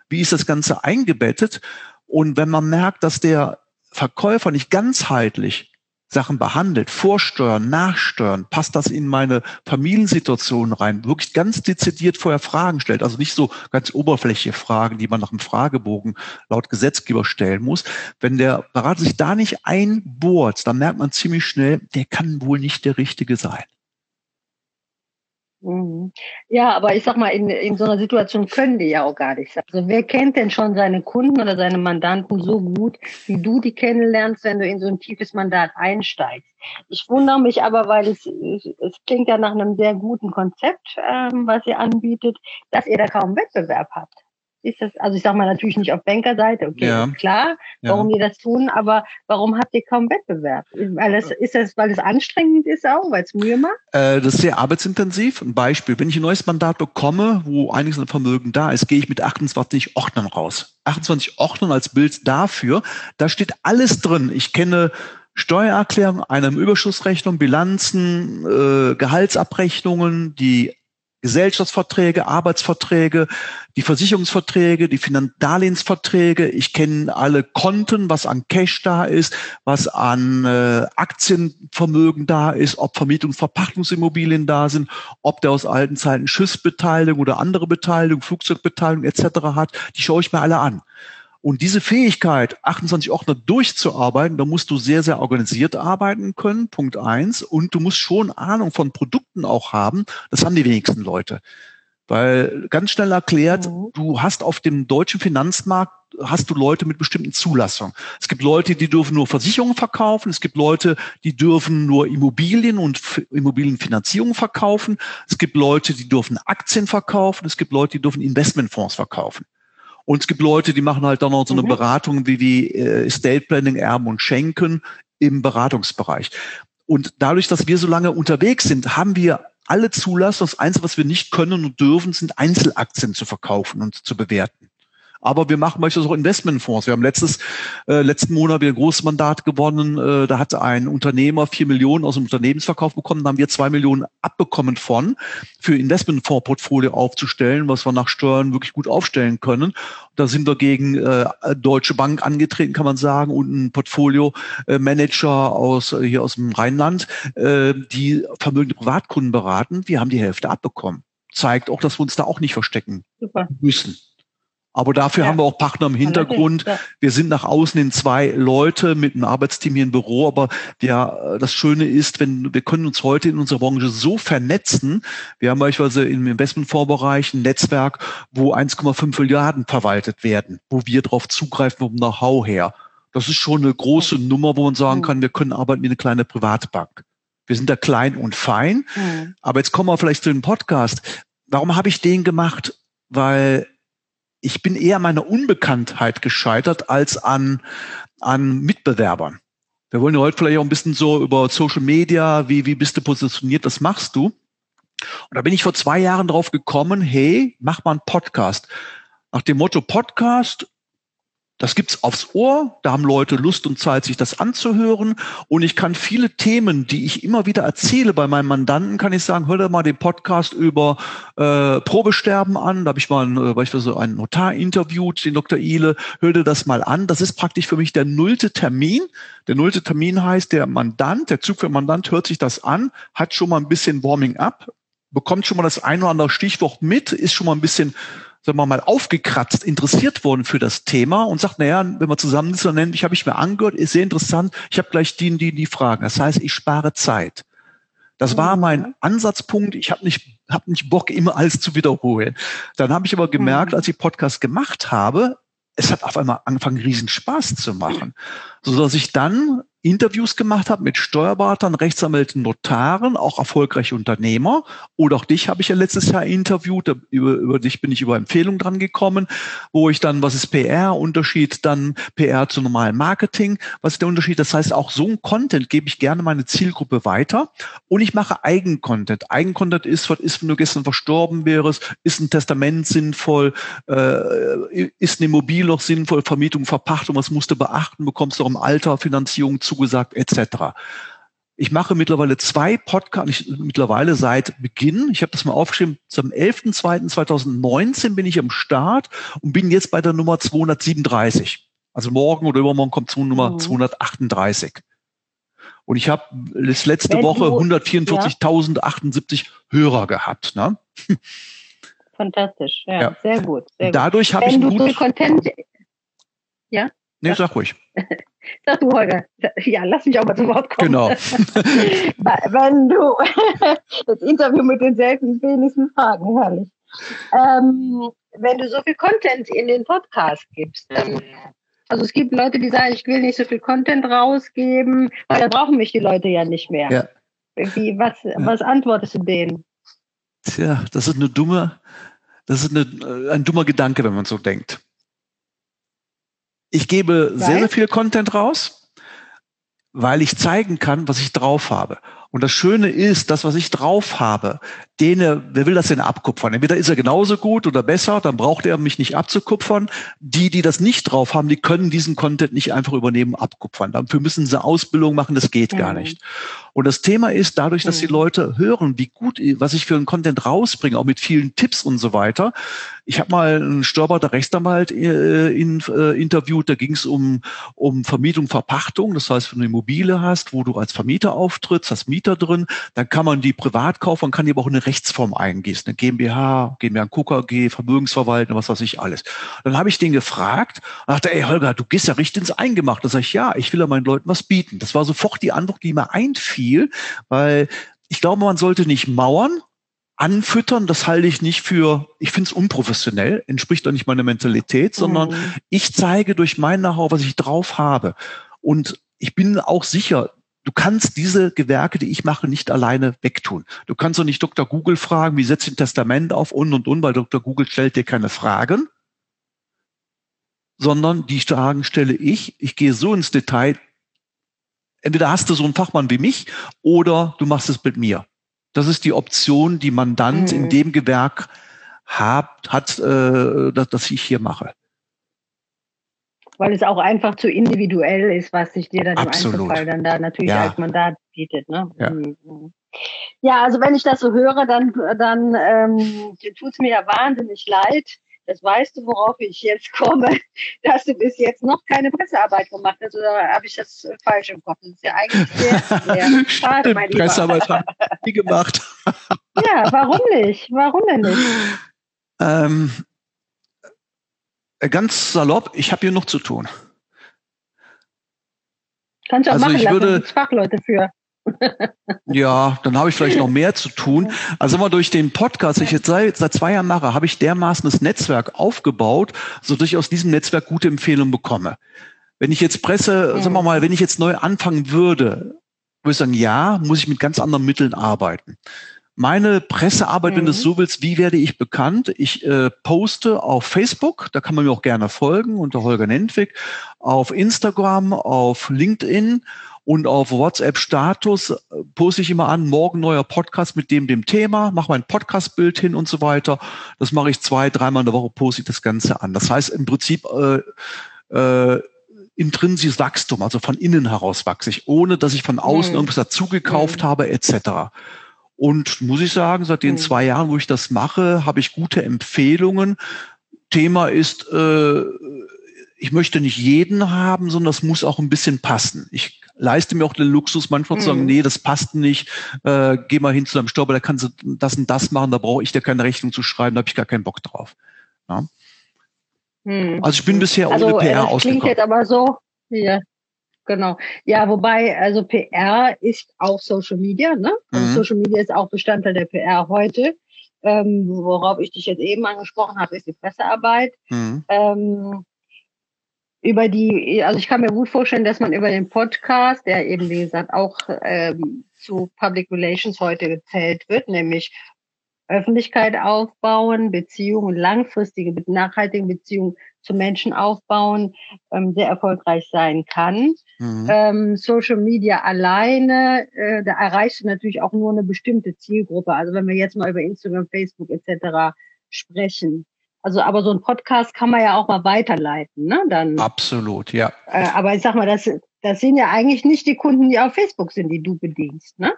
Wie ist das Ganze eingebettet? Und wenn man merkt, dass der Verkäufer nicht ganzheitlich Sachen behandelt, vorsteuern, nachsteuern, passt das in meine Familiensituation rein, wirklich ganz dezidiert vorher Fragen stellt, also nicht so ganz oberflächliche Fragen, die man nach dem Fragebogen laut Gesetzgeber stellen muss. Wenn der Berater sich da nicht einbohrt, dann merkt man ziemlich schnell, der kann wohl nicht der Richtige sein. Mhm. Ja, aber ich sag mal, in, in so einer Situation können die ja auch gar nichts. Also wer kennt denn schon seine Kunden oder seine Mandanten so gut, wie du die kennenlernst, wenn du in so ein tiefes Mandat einsteigst? Ich wundere mich aber, weil es, es klingt ja nach einem sehr guten Konzept, ähm, was ihr anbietet, dass ihr da kaum Wettbewerb habt ist das, also ich sage mal natürlich nicht auf Bankerseite, okay, ja. klar, warum ja. die das tun, aber warum habt ihr kaum Wettbewerb? Weil das, ist das, weil es anstrengend ist auch, weil es Mühe macht? Äh, das ist sehr arbeitsintensiv. Ein Beispiel, wenn ich ein neues Mandat bekomme, wo einiges an Vermögen da ist, gehe ich mit 28 Ordnern raus. 28 Ordnern als Bild dafür, da steht alles drin. Ich kenne Steuererklärung, eine Überschussrechnung, Bilanzen, äh, Gehaltsabrechnungen, die Gesellschaftsverträge, Arbeitsverträge, die Versicherungsverträge, die Finanzdarlehensverträge. Ich kenne alle Konten, was an Cash da ist, was an äh, Aktienvermögen da ist, ob Vermietungs- Verpachtungsimmobilien da sind, ob der aus alten Zeiten Schiffsbeteiligung oder andere Beteiligung, Flugzeugbeteiligung etc. hat. Die schaue ich mir alle an. Und diese Fähigkeit, 28 Ordner durchzuarbeiten, da musst du sehr, sehr organisiert arbeiten können, Punkt eins. Und du musst schon Ahnung von Produkten auch haben. Das haben die wenigsten Leute. Weil ganz schnell erklärt, mhm. du hast auf dem deutschen Finanzmarkt hast du Leute mit bestimmten Zulassungen. Es gibt Leute, die dürfen nur Versicherungen verkaufen. Es gibt Leute, die dürfen nur Immobilien und Immobilienfinanzierung verkaufen. Es gibt Leute, die dürfen Aktien verkaufen. Es gibt Leute, die dürfen Investmentfonds verkaufen. Und es gibt Leute, die machen halt dann noch so eine mhm. Beratung wie, wie äh, Estate Planning, Erben und Schenken im Beratungsbereich. Und dadurch, dass wir so lange unterwegs sind, haben wir alle Zulassungen. Das Einzige, was wir nicht können und dürfen, sind Einzelaktien zu verkaufen und zu bewerten. Aber wir machen beispielsweise auch Investmentfonds. Wir haben letztes, äh, letzten Monat wieder ein großes Mandat gewonnen. Äh, da hat ein Unternehmer vier Millionen aus dem Unternehmensverkauf bekommen. Da haben wir zwei Millionen abbekommen von, für Investmentfondsportfolio aufzustellen, was wir nach Steuern wirklich gut aufstellen können. Da sind wir gegen äh, Deutsche Bank angetreten, kann man sagen, und ein Portfolio-Manager aus, äh, hier aus dem Rheinland, äh, die vermögende Privatkunden beraten. Wir haben die Hälfte abbekommen. Zeigt auch, dass wir uns da auch nicht verstecken Super. müssen. Aber dafür ja. haben wir auch Partner im Hintergrund. Ja. Wir sind nach außen in zwei Leute mit einem Arbeitsteam hier im Büro. Aber der, das Schöne ist, wenn wir können uns heute in unserer Branche so vernetzen. Wir haben beispielsweise im Investmentfondsbereich ein Netzwerk, wo 1,5 Milliarden verwaltet werden, wo wir darauf zugreifen vom Know-how her. Das ist schon eine große Nummer, wo man sagen kann, wir können arbeiten wie eine kleine Privatbank. Wir sind da klein und fein. Aber jetzt kommen wir vielleicht zu dem Podcast. Warum habe ich den gemacht? Weil ich bin eher meiner Unbekanntheit gescheitert als an, an Mitbewerbern. Wir wollen ja heute vielleicht auch ein bisschen so über Social Media, wie, wie bist du positioniert, was machst du? Und da bin ich vor zwei Jahren drauf gekommen, hey, mach mal einen Podcast. Nach dem Motto Podcast das gibt's aufs Ohr, da haben Leute Lust und Zeit, sich das anzuhören. Und ich kann viele Themen, die ich immer wieder erzähle bei meinen Mandanten, kann ich sagen, hör dir mal den Podcast über äh, Probesterben an. Da habe ich mal äh, beispielsweise einen Notar interviewt, den Dr. Ile, hör dir das mal an. Das ist praktisch für mich der nullte Termin. Der nullte Termin heißt, der Mandant, der Zug für Mandant hört sich das an, hat schon mal ein bisschen Warming up, bekommt schon mal das ein oder andere Stichwort mit, ist schon mal ein bisschen sagen wir mal, aufgekratzt, interessiert worden für das Thema und sagt, naja, wenn wir zusammen sitzen, dann ich habe ich mir angehört, ist sehr interessant, ich habe gleich die, die, die Fragen. Das heißt, ich spare Zeit. Das war mein mhm. Ansatzpunkt. Ich habe nicht, hab nicht Bock, immer alles zu wiederholen. Dann habe ich aber gemerkt, mhm. als ich Podcast gemacht habe, es hat auf einmal angefangen, riesen Spaß zu machen. So dass ich dann Interviews gemacht habe mit Steuerberatern, Rechtsanwälten, Notaren, auch erfolgreiche Unternehmer. Oder auch dich habe ich ja letztes Jahr interviewt. Über, über dich bin ich über Empfehlung dran gekommen, wo ich dann, was ist PR, Unterschied dann PR zu normalem Marketing, was ist der Unterschied? Das heißt, auch so ein Content gebe ich gerne meine Zielgruppe weiter und ich mache Eigencontent. Eigencontent ist, was ist, wenn du gestern verstorben wärst, ist ein Testament sinnvoll, äh, ist eine Immobilie noch sinnvoll, Vermietung, Verpachtung, was musst du beachten, bekommst du auch im Alter Finanzierung zu zugesagt etc. Ich mache mittlerweile zwei Podcasts, mittlerweile seit Beginn, ich habe das mal aufgeschrieben, zum 11.02.2019 bin ich am Start und bin jetzt bei der Nummer 237. Also morgen oder übermorgen kommt zu Nummer mhm. 238. Und ich habe letzte Wenn Woche 144.078 ja. Hörer gehabt. Ne? Fantastisch, ja, ja. sehr gut. Sehr Dadurch habe ich du gut Content, ja? Nee, sag ruhig. (laughs) Sag du, Holger. Ja, lass mich auch mal zu Wort kommen. Genau. (laughs) Wenn du (laughs) das Interview mit den selten wenigsten Fragen, herrlich. Ähm, wenn du so viel Content in den Podcast gibst, dann, also es gibt Leute, die sagen, ich will nicht so viel Content rausgeben, weil da brauchen mich die Leute ja nicht mehr. Ja. Wie, was, was antwortest du denen? Tja, das ist eine dumme, das ist eine, ein dummer Gedanke, wenn man so denkt. Ich gebe sehr, sehr viel Content raus, weil ich zeigen kann, was ich drauf habe. Und das Schöne ist, das, was ich drauf habe, denen, wer will das denn abkupfern? Entweder ist er genauso gut oder besser, dann braucht er mich nicht abzukupfern. Die, die das nicht drauf haben, die können diesen Content nicht einfach übernehmen, abkupfern. Dafür müssen sie Ausbildung machen, das geht mhm. gar nicht. Und das Thema ist, dadurch, dass die mhm. Leute hören, wie gut, was ich für einen Content rausbringe, auch mit vielen Tipps und so weiter. Ich habe mal einen Störberter Rechtsanwalt äh, in, äh, interviewt, da ging es um, um Vermietung, Verpachtung. Das heißt, wenn du eine Immobilie hast, wo du als Vermieter auftrittst, hast Mieter drin, dann kann man die privat kaufen, man kann die aber auch in eine Rechtsform eingießen. Eine GmbH, GmbH, KKG, Vermögensverwaltung, was weiß ich alles. Dann habe ich den gefragt und dachte, ey Holger, du gehst ja richtig ins Eingemachte. Da sage ich, ja, ich will ja meinen Leuten was bieten. Das war sofort die Antwort, die mir einfiel weil ich glaube, man sollte nicht mauern, anfüttern, das halte ich nicht für, ich finde es unprofessionell, entspricht doch nicht meiner Mentalität, sondern mhm. ich zeige durch mein Know-how, was ich drauf habe. Und ich bin auch sicher, du kannst diese Gewerke, die ich mache, nicht alleine wegtun. Du kannst doch nicht Dr. Google fragen, wie setzt ein Testament auf und und und, weil Dr. Google stellt dir keine Fragen, sondern die Fragen stelle ich. Ich gehe so ins Detail, entweder hast du so einen Fachmann wie mich oder du machst es mit mir. Das ist die Option, die Mandant mhm. in dem Gewerk hat, hat äh, das, das ich hier mache. Weil es auch einfach zu individuell ist, was sich dir dann Absolut. im Einzelfall dann da natürlich ja. als Mandat bietet. Ne? Ja. Mhm. ja, also wenn ich das so höre, dann, dann ähm, tut es mir ja wahnsinnig leid, das weißt du, worauf ich jetzt komme, (laughs) dass du bis jetzt noch keine Pressearbeit gemacht hast, oder habe ich das falsch im Kopf? Das ist ja eigentlich sehr, sehr (laughs) schade, mein Lieber. Pressearbeit habe ich nie (laughs) gemacht. ja, warum nicht? Warum denn nicht? Ähm, ganz salopp, ich habe hier noch zu tun. Kannst du auch also machen ich lassen, würde, Fachleute für (laughs) ja, dann habe ich vielleicht noch mehr zu tun. Also immer durch den Podcast, den ich jetzt seit, seit zwei Jahren mache, habe ich dermaßen das Netzwerk aufgebaut, so dass ich aus diesem Netzwerk gute Empfehlungen bekomme. Wenn ich jetzt Presse, sagen wir mal, wenn ich jetzt neu anfangen würde, würde ich sagen, ja, muss ich mit ganz anderen Mitteln arbeiten. Meine Pressearbeit, mhm. wenn du es mhm. so willst, wie werde ich bekannt? Ich äh, poste auf Facebook, da kann man mir auch gerne folgen unter Holger Nentwig, auf Instagram, auf LinkedIn und auf WhatsApp-Status äh, poste ich immer an, morgen neuer Podcast mit dem, dem Thema, mache mein Podcast-Bild hin und so weiter. Das mache ich zwei, dreimal in der Woche, poste ich das Ganze an. Das heißt im Prinzip äh, äh, intrinsisches Wachstum, also von innen heraus wachse ich, ohne dass ich von außen mhm. irgendwas dazugekauft mhm. habe, etc. Und muss ich sagen, seit den mhm. zwei Jahren, wo ich das mache, habe ich gute Empfehlungen. Thema ist, äh, ich möchte nicht jeden haben, sondern das muss auch ein bisschen passen. Ich leiste mir auch den Luxus, manchmal zu sagen, mhm. nee, das passt nicht, äh, geh mal hin zu deinem Stauber, da kannst du das und das machen, da brauche ich dir keine Rechnung zu schreiben, da habe ich gar keinen Bock drauf. Ja. Mhm. Also ich bin bisher also, ohne PR das ausgekommen. Klingt jetzt aber so, ja, genau. Ja, wobei, also PR ist auch Social Media, ne? Also mhm. Social Media ist auch Bestandteil der PR heute. Ähm, worauf ich dich jetzt eben angesprochen habe, ist die Pressearbeit. Mhm. Ähm, über die, also ich kann mir gut vorstellen, dass man über den Podcast, der eben wie gesagt auch ähm, zu Public Relations heute gezählt wird, nämlich Öffentlichkeit aufbauen, Beziehungen, langfristige, nachhaltige Beziehungen zu Menschen aufbauen, ähm, sehr erfolgreich sein kann. Mhm. Ähm, Social Media alleine, äh, da erreichst du natürlich auch nur eine bestimmte Zielgruppe. Also wenn wir jetzt mal über Instagram, Facebook etc. sprechen. Also, aber so ein Podcast kann man ja auch mal weiterleiten, ne? Dann. Absolut, ja. Äh, aber ich sag mal, das, das sind ja eigentlich nicht die Kunden, die auf Facebook sind, die du bedienst, ne?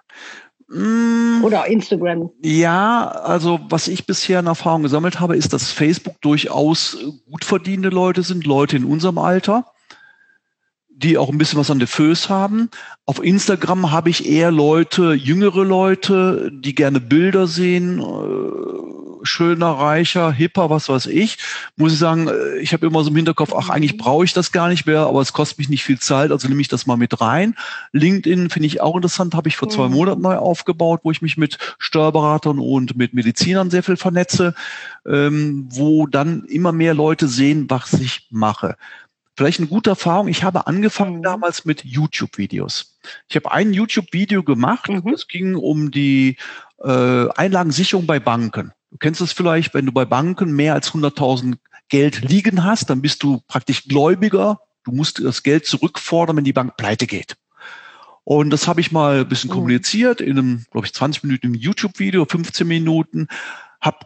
Mm. Oder Instagram. Ja, also was ich bisher in Erfahrung gesammelt habe, ist, dass Facebook durchaus gut verdienende Leute sind, Leute in unserem Alter, die auch ein bisschen was an der Föß haben. Auf Instagram habe ich eher Leute, jüngere Leute, die gerne Bilder sehen, äh, schöner, reicher, hipper, was weiß ich, muss ich sagen, äh, ich habe immer so im Hinterkopf, ach, eigentlich mhm. brauche ich das gar nicht mehr, aber es kostet mich nicht viel Zeit, also nehme ich das mal mit rein. LinkedIn finde ich auch interessant, habe ich vor zwei mhm. Monaten neu aufgebaut, wo ich mich mit Steuerberatern und mit Medizinern sehr viel vernetze, ähm, wo dann immer mehr Leute sehen, was ich mache. Vielleicht eine gute Erfahrung. Ich habe angefangen mhm. damals mit YouTube-Videos. Ich habe ein YouTube-Video gemacht. Mhm. Es ging um die äh, Einlagensicherung bei Banken. Du kennst es vielleicht, wenn du bei Banken mehr als 100.000 Geld liegen hast, dann bist du praktisch Gläubiger. Du musst das Geld zurückfordern, wenn die Bank pleite geht. Und das habe ich mal ein bisschen mhm. kommuniziert in einem, glaube ich, 20 Minuten YouTube-Video, 15 Minuten, habe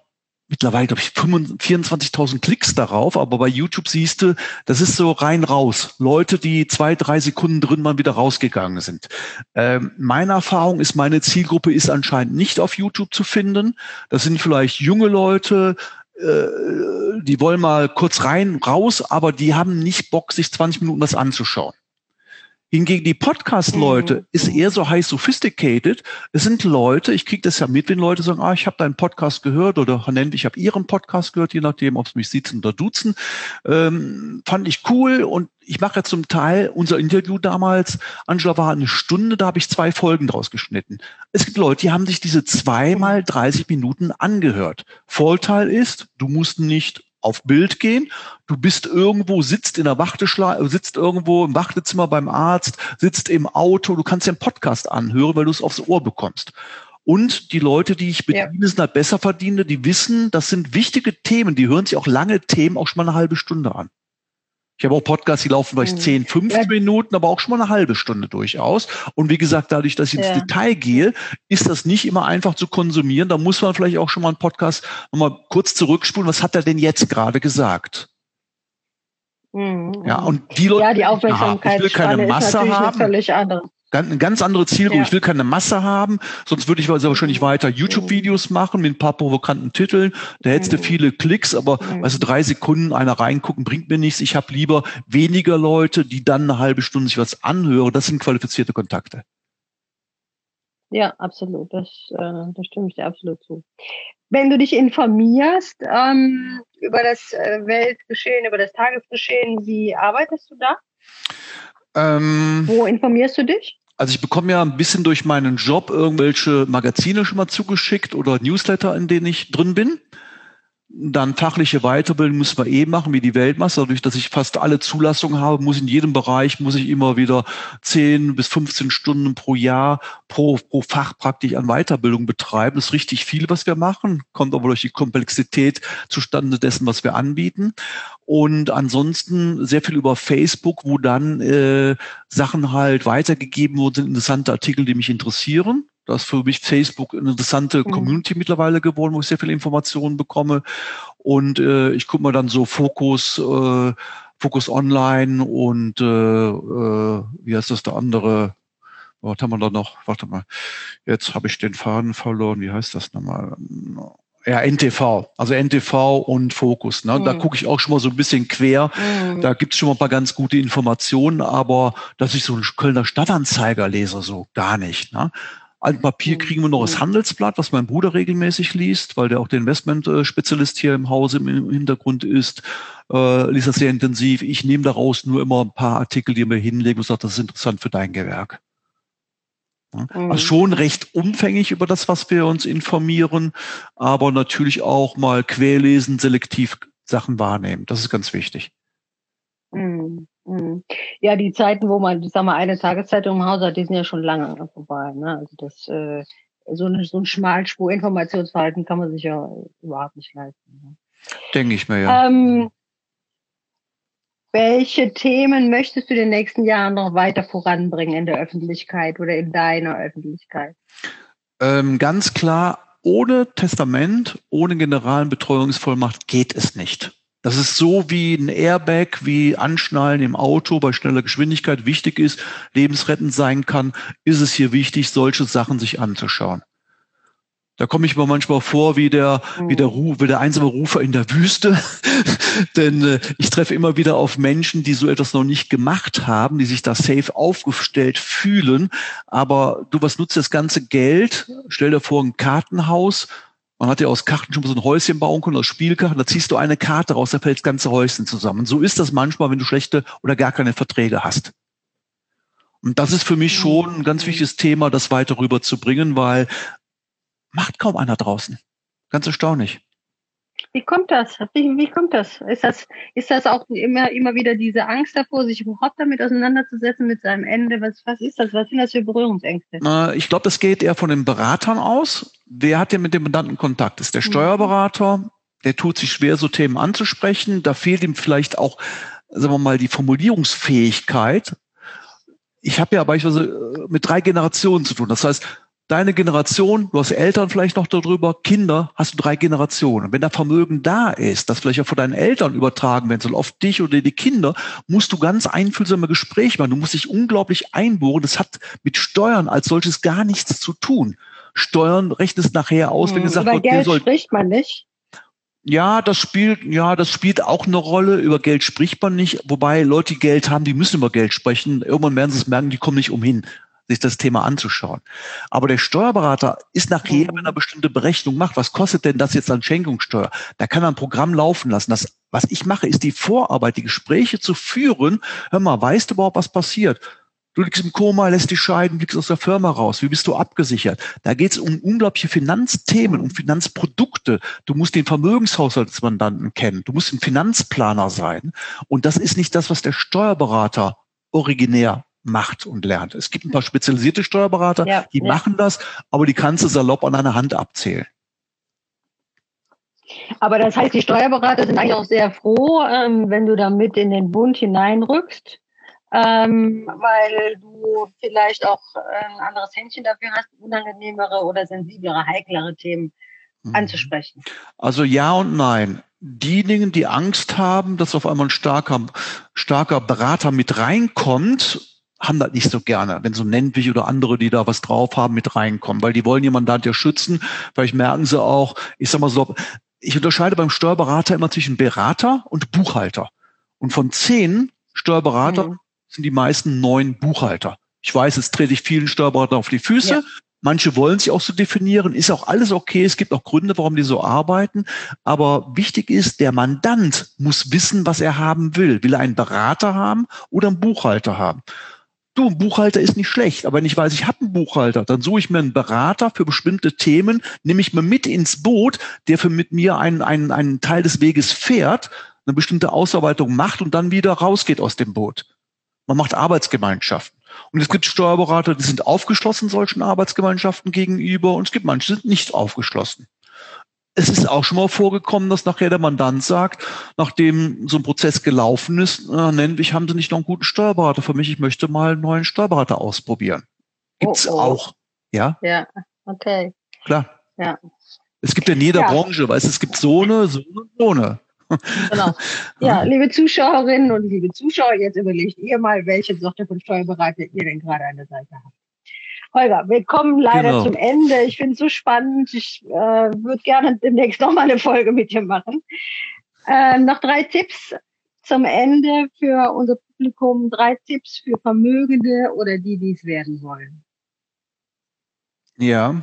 mittlerweile, glaube ich, 24.000 Klicks darauf, aber bei YouTube siehst du, das ist so rein raus. Leute, die zwei, drei Sekunden drin mal wieder rausgegangen sind. Ähm, meine Erfahrung ist, meine Zielgruppe ist anscheinend nicht auf YouTube zu finden. Das sind vielleicht junge Leute, äh, die wollen mal kurz rein, raus, aber die haben nicht Bock, sich 20 Minuten das anzuschauen. Hingegen die Podcast-Leute mhm. ist eher so high sophisticated. Es sind Leute, ich kriege das ja mit, wenn Leute sagen, ah, ich habe deinen Podcast gehört oder nennt, ich habe ihren Podcast gehört, je nachdem, ob es mich sitzen oder duzen. Ähm, fand ich cool und ich mache ja zum Teil unser Interview damals, Angela war eine Stunde, da habe ich zwei Folgen draus geschnitten. Es gibt Leute, die haben sich diese zweimal 30 Minuten angehört. Vorteil ist, du musst nicht auf Bild gehen. Du bist irgendwo, sitzt in der Warteschleife, sitzt irgendwo im Wartezimmer beim Arzt, sitzt im Auto. Du kannst dir einen Podcast anhören, weil du es aufs Ohr bekommst. Und die Leute, die ich bediene, ja. sind halt besser verdienende, die wissen, das sind wichtige Themen. Die hören sich auch lange Themen auch schon mal eine halbe Stunde an. Ich habe auch Podcasts, die laufen vielleicht mhm. 10, 15 ja. Minuten, aber auch schon mal eine halbe Stunde durchaus. Und wie gesagt, dadurch, dass ich ins ja. Detail gehe, ist das nicht immer einfach zu konsumieren. Da muss man vielleicht auch schon mal einen Podcast nochmal kurz zurückspulen. Was hat er denn jetzt gerade gesagt? Mhm. Ja, und die Leute, ja, die Aufmerksamkeit ich will keine Masse haben. Eine ganz andere Zielgruppe. Ja. Ich will keine Masse haben, sonst würde ich also wahrscheinlich weiter YouTube-Videos machen mit ein paar provokanten Titeln. Da hättest du mhm. viele Klicks, aber mhm. also drei Sekunden einer reingucken bringt mir nichts. Ich habe lieber weniger Leute, die dann eine halbe Stunde sich was anhören. Das sind qualifizierte Kontakte. Ja, absolut. Das, äh, da stimme ich dir absolut zu. Wenn du dich informierst ähm, über das äh, Weltgeschehen, über das Tagesgeschehen, wie arbeitest du da? Ähm, Wo informierst du dich? Also ich bekomme ja ein bisschen durch meinen Job irgendwelche Magazine schon mal zugeschickt oder Newsletter, in denen ich drin bin. Dann fachliche Weiterbildung müssen wir eh machen, wie die Weltmasse. Dadurch, dass ich fast alle Zulassungen habe, muss in jedem Bereich, muss ich immer wieder 10 bis 15 Stunden pro Jahr pro, pro Fach praktisch an Weiterbildung betreiben. Das ist richtig viel, was wir machen. Kommt aber durch die Komplexität zustande dessen, was wir anbieten. Und ansonsten sehr viel über Facebook, wo dann äh, Sachen halt weitergegeben wurden, interessante Artikel, die mich interessieren. Das ist für mich Facebook eine interessante mhm. Community mittlerweile geworden, wo ich sehr viele Informationen bekomme. Und äh, ich gucke mir dann so Fokus, äh, Fokus Online und äh, äh, wie heißt das der andere? Was haben wir da noch? Warte mal, jetzt habe ich den Faden verloren. Wie heißt das nochmal? Ja, NTV, also NTV und Fokus. Ne? Mhm. Da gucke ich auch schon mal so ein bisschen quer. Mhm. Da gibt's schon mal ein paar ganz gute Informationen, aber dass ich so einen Kölner Stadtanzeiger lese, so gar nicht. Ne? Alten Papier mhm. kriegen wir noch das mhm. Handelsblatt, was mein Bruder regelmäßig liest, weil der auch der Investment-Spezialist hier im Hause im Hintergrund ist. Äh, liest das sehr intensiv. Ich nehme daraus nur immer ein paar Artikel, die mir hinlegen und sage, das ist interessant für dein Gewerk. Mhm. Also schon recht umfänglich über das, was wir uns informieren, aber natürlich auch mal querlesen, selektiv Sachen wahrnehmen. Das ist ganz wichtig. Mhm. Mhm. Ja, die Zeiten, wo man, ich sag mal, eine Tageszeitung im Haus hat, die sind ja schon lange vorbei. Ne? Also das, äh, so, eine, so ein Schmalspur-Informationsverhalten kann man sich ja überhaupt nicht leisten. Ne? Denke ich mir ja. Ähm, welche Themen möchtest du in den nächsten Jahren noch weiter voranbringen in der Öffentlichkeit oder in deiner Öffentlichkeit? Ähm, ganz klar, ohne Testament, ohne Generalbetreuungsvollmacht geht es nicht. Das ist so wie ein Airbag, wie Anschnallen im Auto bei schneller Geschwindigkeit wichtig ist, lebensrettend sein kann, ist es hier wichtig, solche Sachen sich anzuschauen. Da komme ich mir manchmal vor wie der, wie der, Ruf, wie der einsame Rufer in der Wüste. (laughs) Denn äh, ich treffe immer wieder auf Menschen, die so etwas noch nicht gemacht haben, die sich da safe aufgestellt fühlen. Aber du, was nutzt das ganze Geld? Stell dir vor, ein Kartenhaus. Man hat ja aus Karten schon mal so ein Häuschen bauen können, aus Spielkarten. Da ziehst du eine Karte raus, da fällt das ganze Häuschen zusammen. So ist das manchmal, wenn du schlechte oder gar keine Verträge hast. Und das ist für mich schon ein ganz wichtiges Thema, das weiter rüberzubringen, weil macht kaum einer draußen. Ganz erstaunlich. Wie kommt das? Wie, wie kommt das? Ist das, ist das auch immer, immer wieder diese Angst davor, sich überhaupt damit auseinanderzusetzen mit seinem Ende? Was, was ist das? Was sind das für Berührungsängste? Ich glaube, das geht eher von den Beratern aus. Wer hat denn mit dem Mandanten Kontakt? Ist der mhm. Steuerberater? Der tut sich schwer, so Themen anzusprechen. Da fehlt ihm vielleicht auch, sagen wir mal, die Formulierungsfähigkeit. Ich habe ja beispielsweise mit drei Generationen zu tun. Das heißt, deine Generation, du hast Eltern vielleicht noch darüber, Kinder, hast du drei Generationen. wenn da Vermögen da ist, das vielleicht auch von deinen Eltern übertragen werden soll, auf dich oder die Kinder, musst du ganz einfühlsame Gespräche machen. Du musst dich unglaublich einbohren. Das hat mit Steuern als solches gar nichts zu tun. Steuern rechnest nachher aus, wenn hm, gesagt wird, Geld soll, spricht man nicht. Ja, das spielt, ja, das spielt auch eine Rolle. Über Geld spricht man nicht. Wobei Leute, die Geld haben, die müssen über Geld sprechen. Irgendwann werden sie es merken, die kommen nicht umhin sich das Thema anzuschauen. Aber der Steuerberater ist nachher, wenn er bestimmte Berechnung macht, was kostet denn das jetzt an Schenkungssteuer? Da kann er ein Programm laufen lassen. Das, was ich mache, ist die Vorarbeit, die Gespräche zu führen. Hör mal, weißt du überhaupt, was passiert? Du liegst im Koma, lässt dich scheiden, liegst aus der Firma raus. Wie bist du abgesichert? Da geht es um unglaubliche Finanzthemen, um Finanzprodukte. Du musst den Vermögenshaushaltsmandanten kennen. Du musst ein Finanzplaner sein. Und das ist nicht das, was der Steuerberater originär macht und lernt. Es gibt ein paar spezialisierte Steuerberater, ja, die ja. machen das, aber die kannst du salopp an einer Hand abzählen. Aber das heißt, die Steuerberater sind eigentlich auch sehr froh, ähm, wenn du da mit in den Bund hineinrückst, ähm, weil du vielleicht auch äh, ein anderes Händchen dafür hast, unangenehmere oder sensiblere, heiklere Themen mhm. anzusprechen. Also ja und nein. Diejenigen, die Angst haben, dass auf einmal ein starker, starker Berater mit reinkommt, haben das nicht so gerne, wenn so Nentwich oder andere, die da was drauf haben, mit reinkommen, weil die wollen ihr Mandat ja schützen. Vielleicht merken sie auch, ich sag mal so, ich unterscheide beim Steuerberater immer zwischen Berater und Buchhalter. Und von zehn Steuerberater mhm. sind die meisten neun Buchhalter. Ich weiß, jetzt trete ich vielen Steuerberatern auf die Füße. Ja. Manche wollen sich auch so definieren, ist auch alles okay. Es gibt auch Gründe, warum die so arbeiten. Aber wichtig ist, der Mandant muss wissen, was er haben will. Will er einen Berater haben oder einen Buchhalter haben? Du, ein Buchhalter ist nicht schlecht, aber wenn ich weiß, ich habe einen Buchhalter, dann suche ich mir einen Berater für bestimmte Themen, nehme ich mir mit ins Boot, der für mit mir einen, einen, einen Teil des Weges fährt, eine bestimmte Ausarbeitung macht und dann wieder rausgeht aus dem Boot. Man macht Arbeitsgemeinschaften. Und es gibt Steuerberater, die sind aufgeschlossen solchen Arbeitsgemeinschaften gegenüber und es gibt manche, die sind nicht aufgeschlossen es ist auch schon mal vorgekommen, dass nachher der Mandant sagt, nachdem so ein Prozess gelaufen ist, äh, nennen ich haben Sie nicht noch einen guten Steuerberater für mich, ich möchte mal einen neuen Steuerberater ausprobieren. Gibt's oh, oh. auch. Ja? Ja, okay. Klar. Ja. Es gibt ja in jeder ja. Branche, weißt es gibt so eine, so eine, so eine. Genau. (laughs) Ja, liebe Zuschauerinnen und liebe Zuschauer, jetzt überlegt ihr mal, welche Sorte von Steuerberater ihr denn gerade an der Seite habt. Holger, wir kommen leider genau. zum Ende. Ich finde es so spannend. Ich äh, würde gerne demnächst noch mal eine Folge mit dir machen. Äh, noch drei Tipps zum Ende für unser Publikum. Drei Tipps für Vermögende oder die, die es werden wollen. Ja.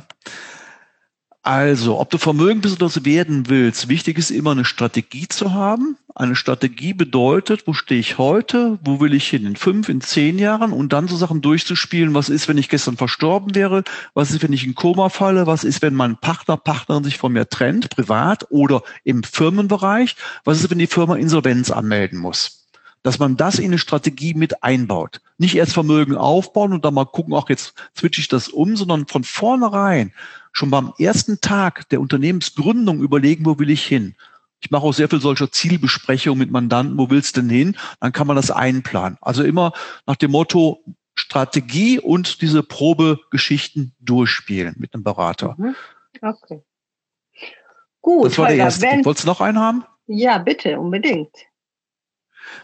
Also, ob du vermögend bist oder werden willst, wichtig ist immer eine Strategie zu haben. Eine Strategie bedeutet, wo stehe ich heute, wo will ich hin in fünf, in zehn Jahren und dann so Sachen durchzuspielen, was ist, wenn ich gestern verstorben wäre, was ist, wenn ich in Koma falle, was ist, wenn mein Partner, Partnerin sich von mir trennt, privat oder im Firmenbereich, was ist, wenn die Firma Insolvenz anmelden muss. dass man das in eine Strategie mit einbaut. Nicht erst Vermögen aufbauen und dann mal gucken, ach, jetzt switche ich das um, sondern von vornherein schon beim ersten Tag der Unternehmensgründung überlegen, wo will ich hin. Ich mache auch sehr viel solcher Zielbesprechungen mit Mandanten, wo willst du denn hin? Dann kann man das einplanen. Also immer nach dem Motto Strategie und diese Probegeschichten durchspielen mit einem Berater. Mhm. Okay. Gut. Das war der erste. Wenn, Wolltest du noch einen haben? Ja, bitte, unbedingt.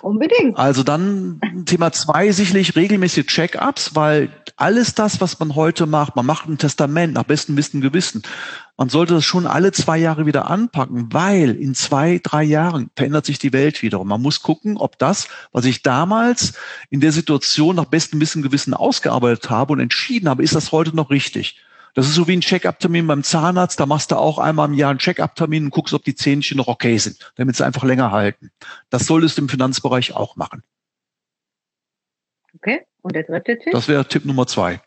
Unbedingt. Also dann Thema zwei sicherlich regelmäßige Check-ups, weil alles das, was man heute macht, man macht ein Testament nach bestem Wissen und Gewissen. Man sollte das schon alle zwei Jahre wieder anpacken, weil in zwei, drei Jahren verändert sich die Welt wieder. Und man muss gucken, ob das, was ich damals in der Situation nach bestem Wissen und Gewissen ausgearbeitet habe und entschieden habe, ist das heute noch richtig. Das ist so wie ein Check-up-Termin beim Zahnarzt. Da machst du auch einmal im Jahr einen Check-up-Termin und guckst, ob die Zähnchen noch okay sind, damit sie einfach länger halten. Das solltest du im Finanzbereich auch machen. Okay. Und der dritte Tipp? Das wäre Tipp Nummer zwei.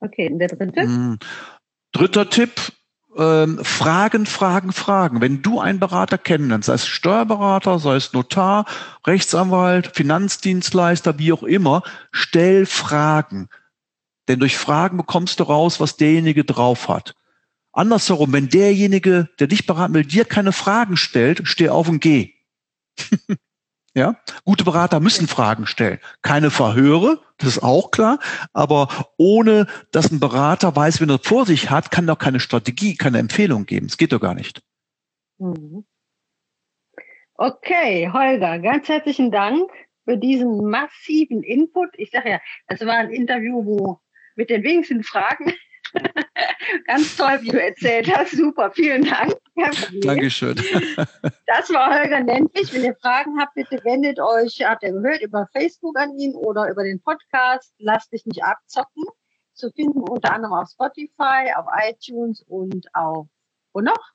Okay. Und der dritte? Hm. Dritter Tipp. Ähm, Fragen, Fragen, Fragen. Wenn du einen Berater kennenlernst, sei es Steuerberater, sei es Notar, Rechtsanwalt, Finanzdienstleister, wie auch immer, stell Fragen. Denn durch Fragen bekommst du raus, was derjenige drauf hat. Andersherum, wenn derjenige, der dich beraten will, dir keine Fragen stellt, steh auf und geh. (laughs) ja, gute Berater müssen Fragen stellen. Keine Verhöre, das ist auch klar. Aber ohne, dass ein Berater weiß, wen er vor sich hat, kann doch keine Strategie, keine Empfehlung geben. Es geht doch gar nicht. Mhm. Okay, Holger, ganz herzlichen Dank für diesen massiven Input. Ich sage ja, das war ein Interview, wo mit den wenigsten Fragen. (laughs) Ganz toll, wie du erzählt hast. Super, vielen Dank. Dankeschön. (laughs) das war Holger Nendlich. Wenn ihr Fragen habt, bitte wendet euch, habt ihr gehört, über Facebook an ihn oder über den Podcast. Lasst dich nicht abzocken. Zu finden unter anderem auf Spotify, auf iTunes und auf, wo noch?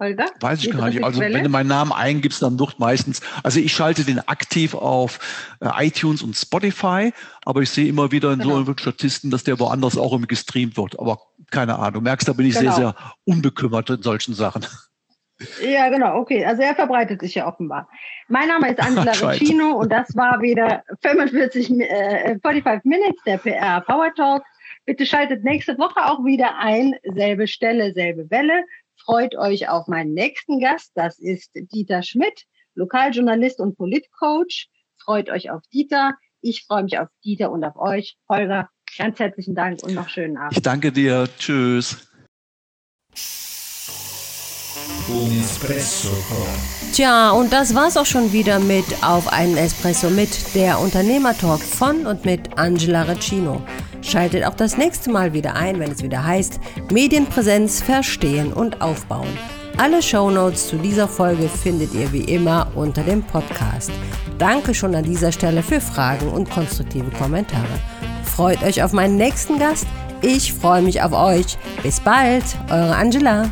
Holger? Weiß ich gar nicht. Also wenn du meinen Namen eingibst, dann wird meistens, also ich schalte den aktiv auf äh, iTunes und Spotify, aber ich sehe immer wieder in genau. so Statisten, dass der woanders auch irgendwie gestreamt wird. Aber keine Ahnung. Du merkst, da bin ich genau. sehr, sehr unbekümmert in solchen Sachen. Ja, genau, okay. Also er verbreitet sich ja offenbar. Mein Name ist Angela (laughs) Recino und das war wieder 45, äh, 45 Minutes der PR Power Talk. Bitte schaltet nächste Woche auch wieder ein. Selbe Stelle, selbe Welle. Freut euch auf meinen nächsten Gast. Das ist Dieter Schmidt, Lokaljournalist und Politcoach. Freut euch auf Dieter. Ich freue mich auf Dieter und auf euch. Holger, ganz herzlichen Dank und noch schönen Abend. Ich danke dir. Tschüss. Tja, und das war's auch schon wieder mit Auf einen Espresso mit der Unternehmertalk von und mit Angela Recino. Schaltet auch das nächste Mal wieder ein, wenn es wieder heißt Medienpräsenz verstehen und aufbauen. Alle Shownotes zu dieser Folge findet ihr wie immer unter dem Podcast. Danke schon an dieser Stelle für Fragen und konstruktive Kommentare. Freut euch auf meinen nächsten Gast. Ich freue mich auf euch. Bis bald, eure Angela.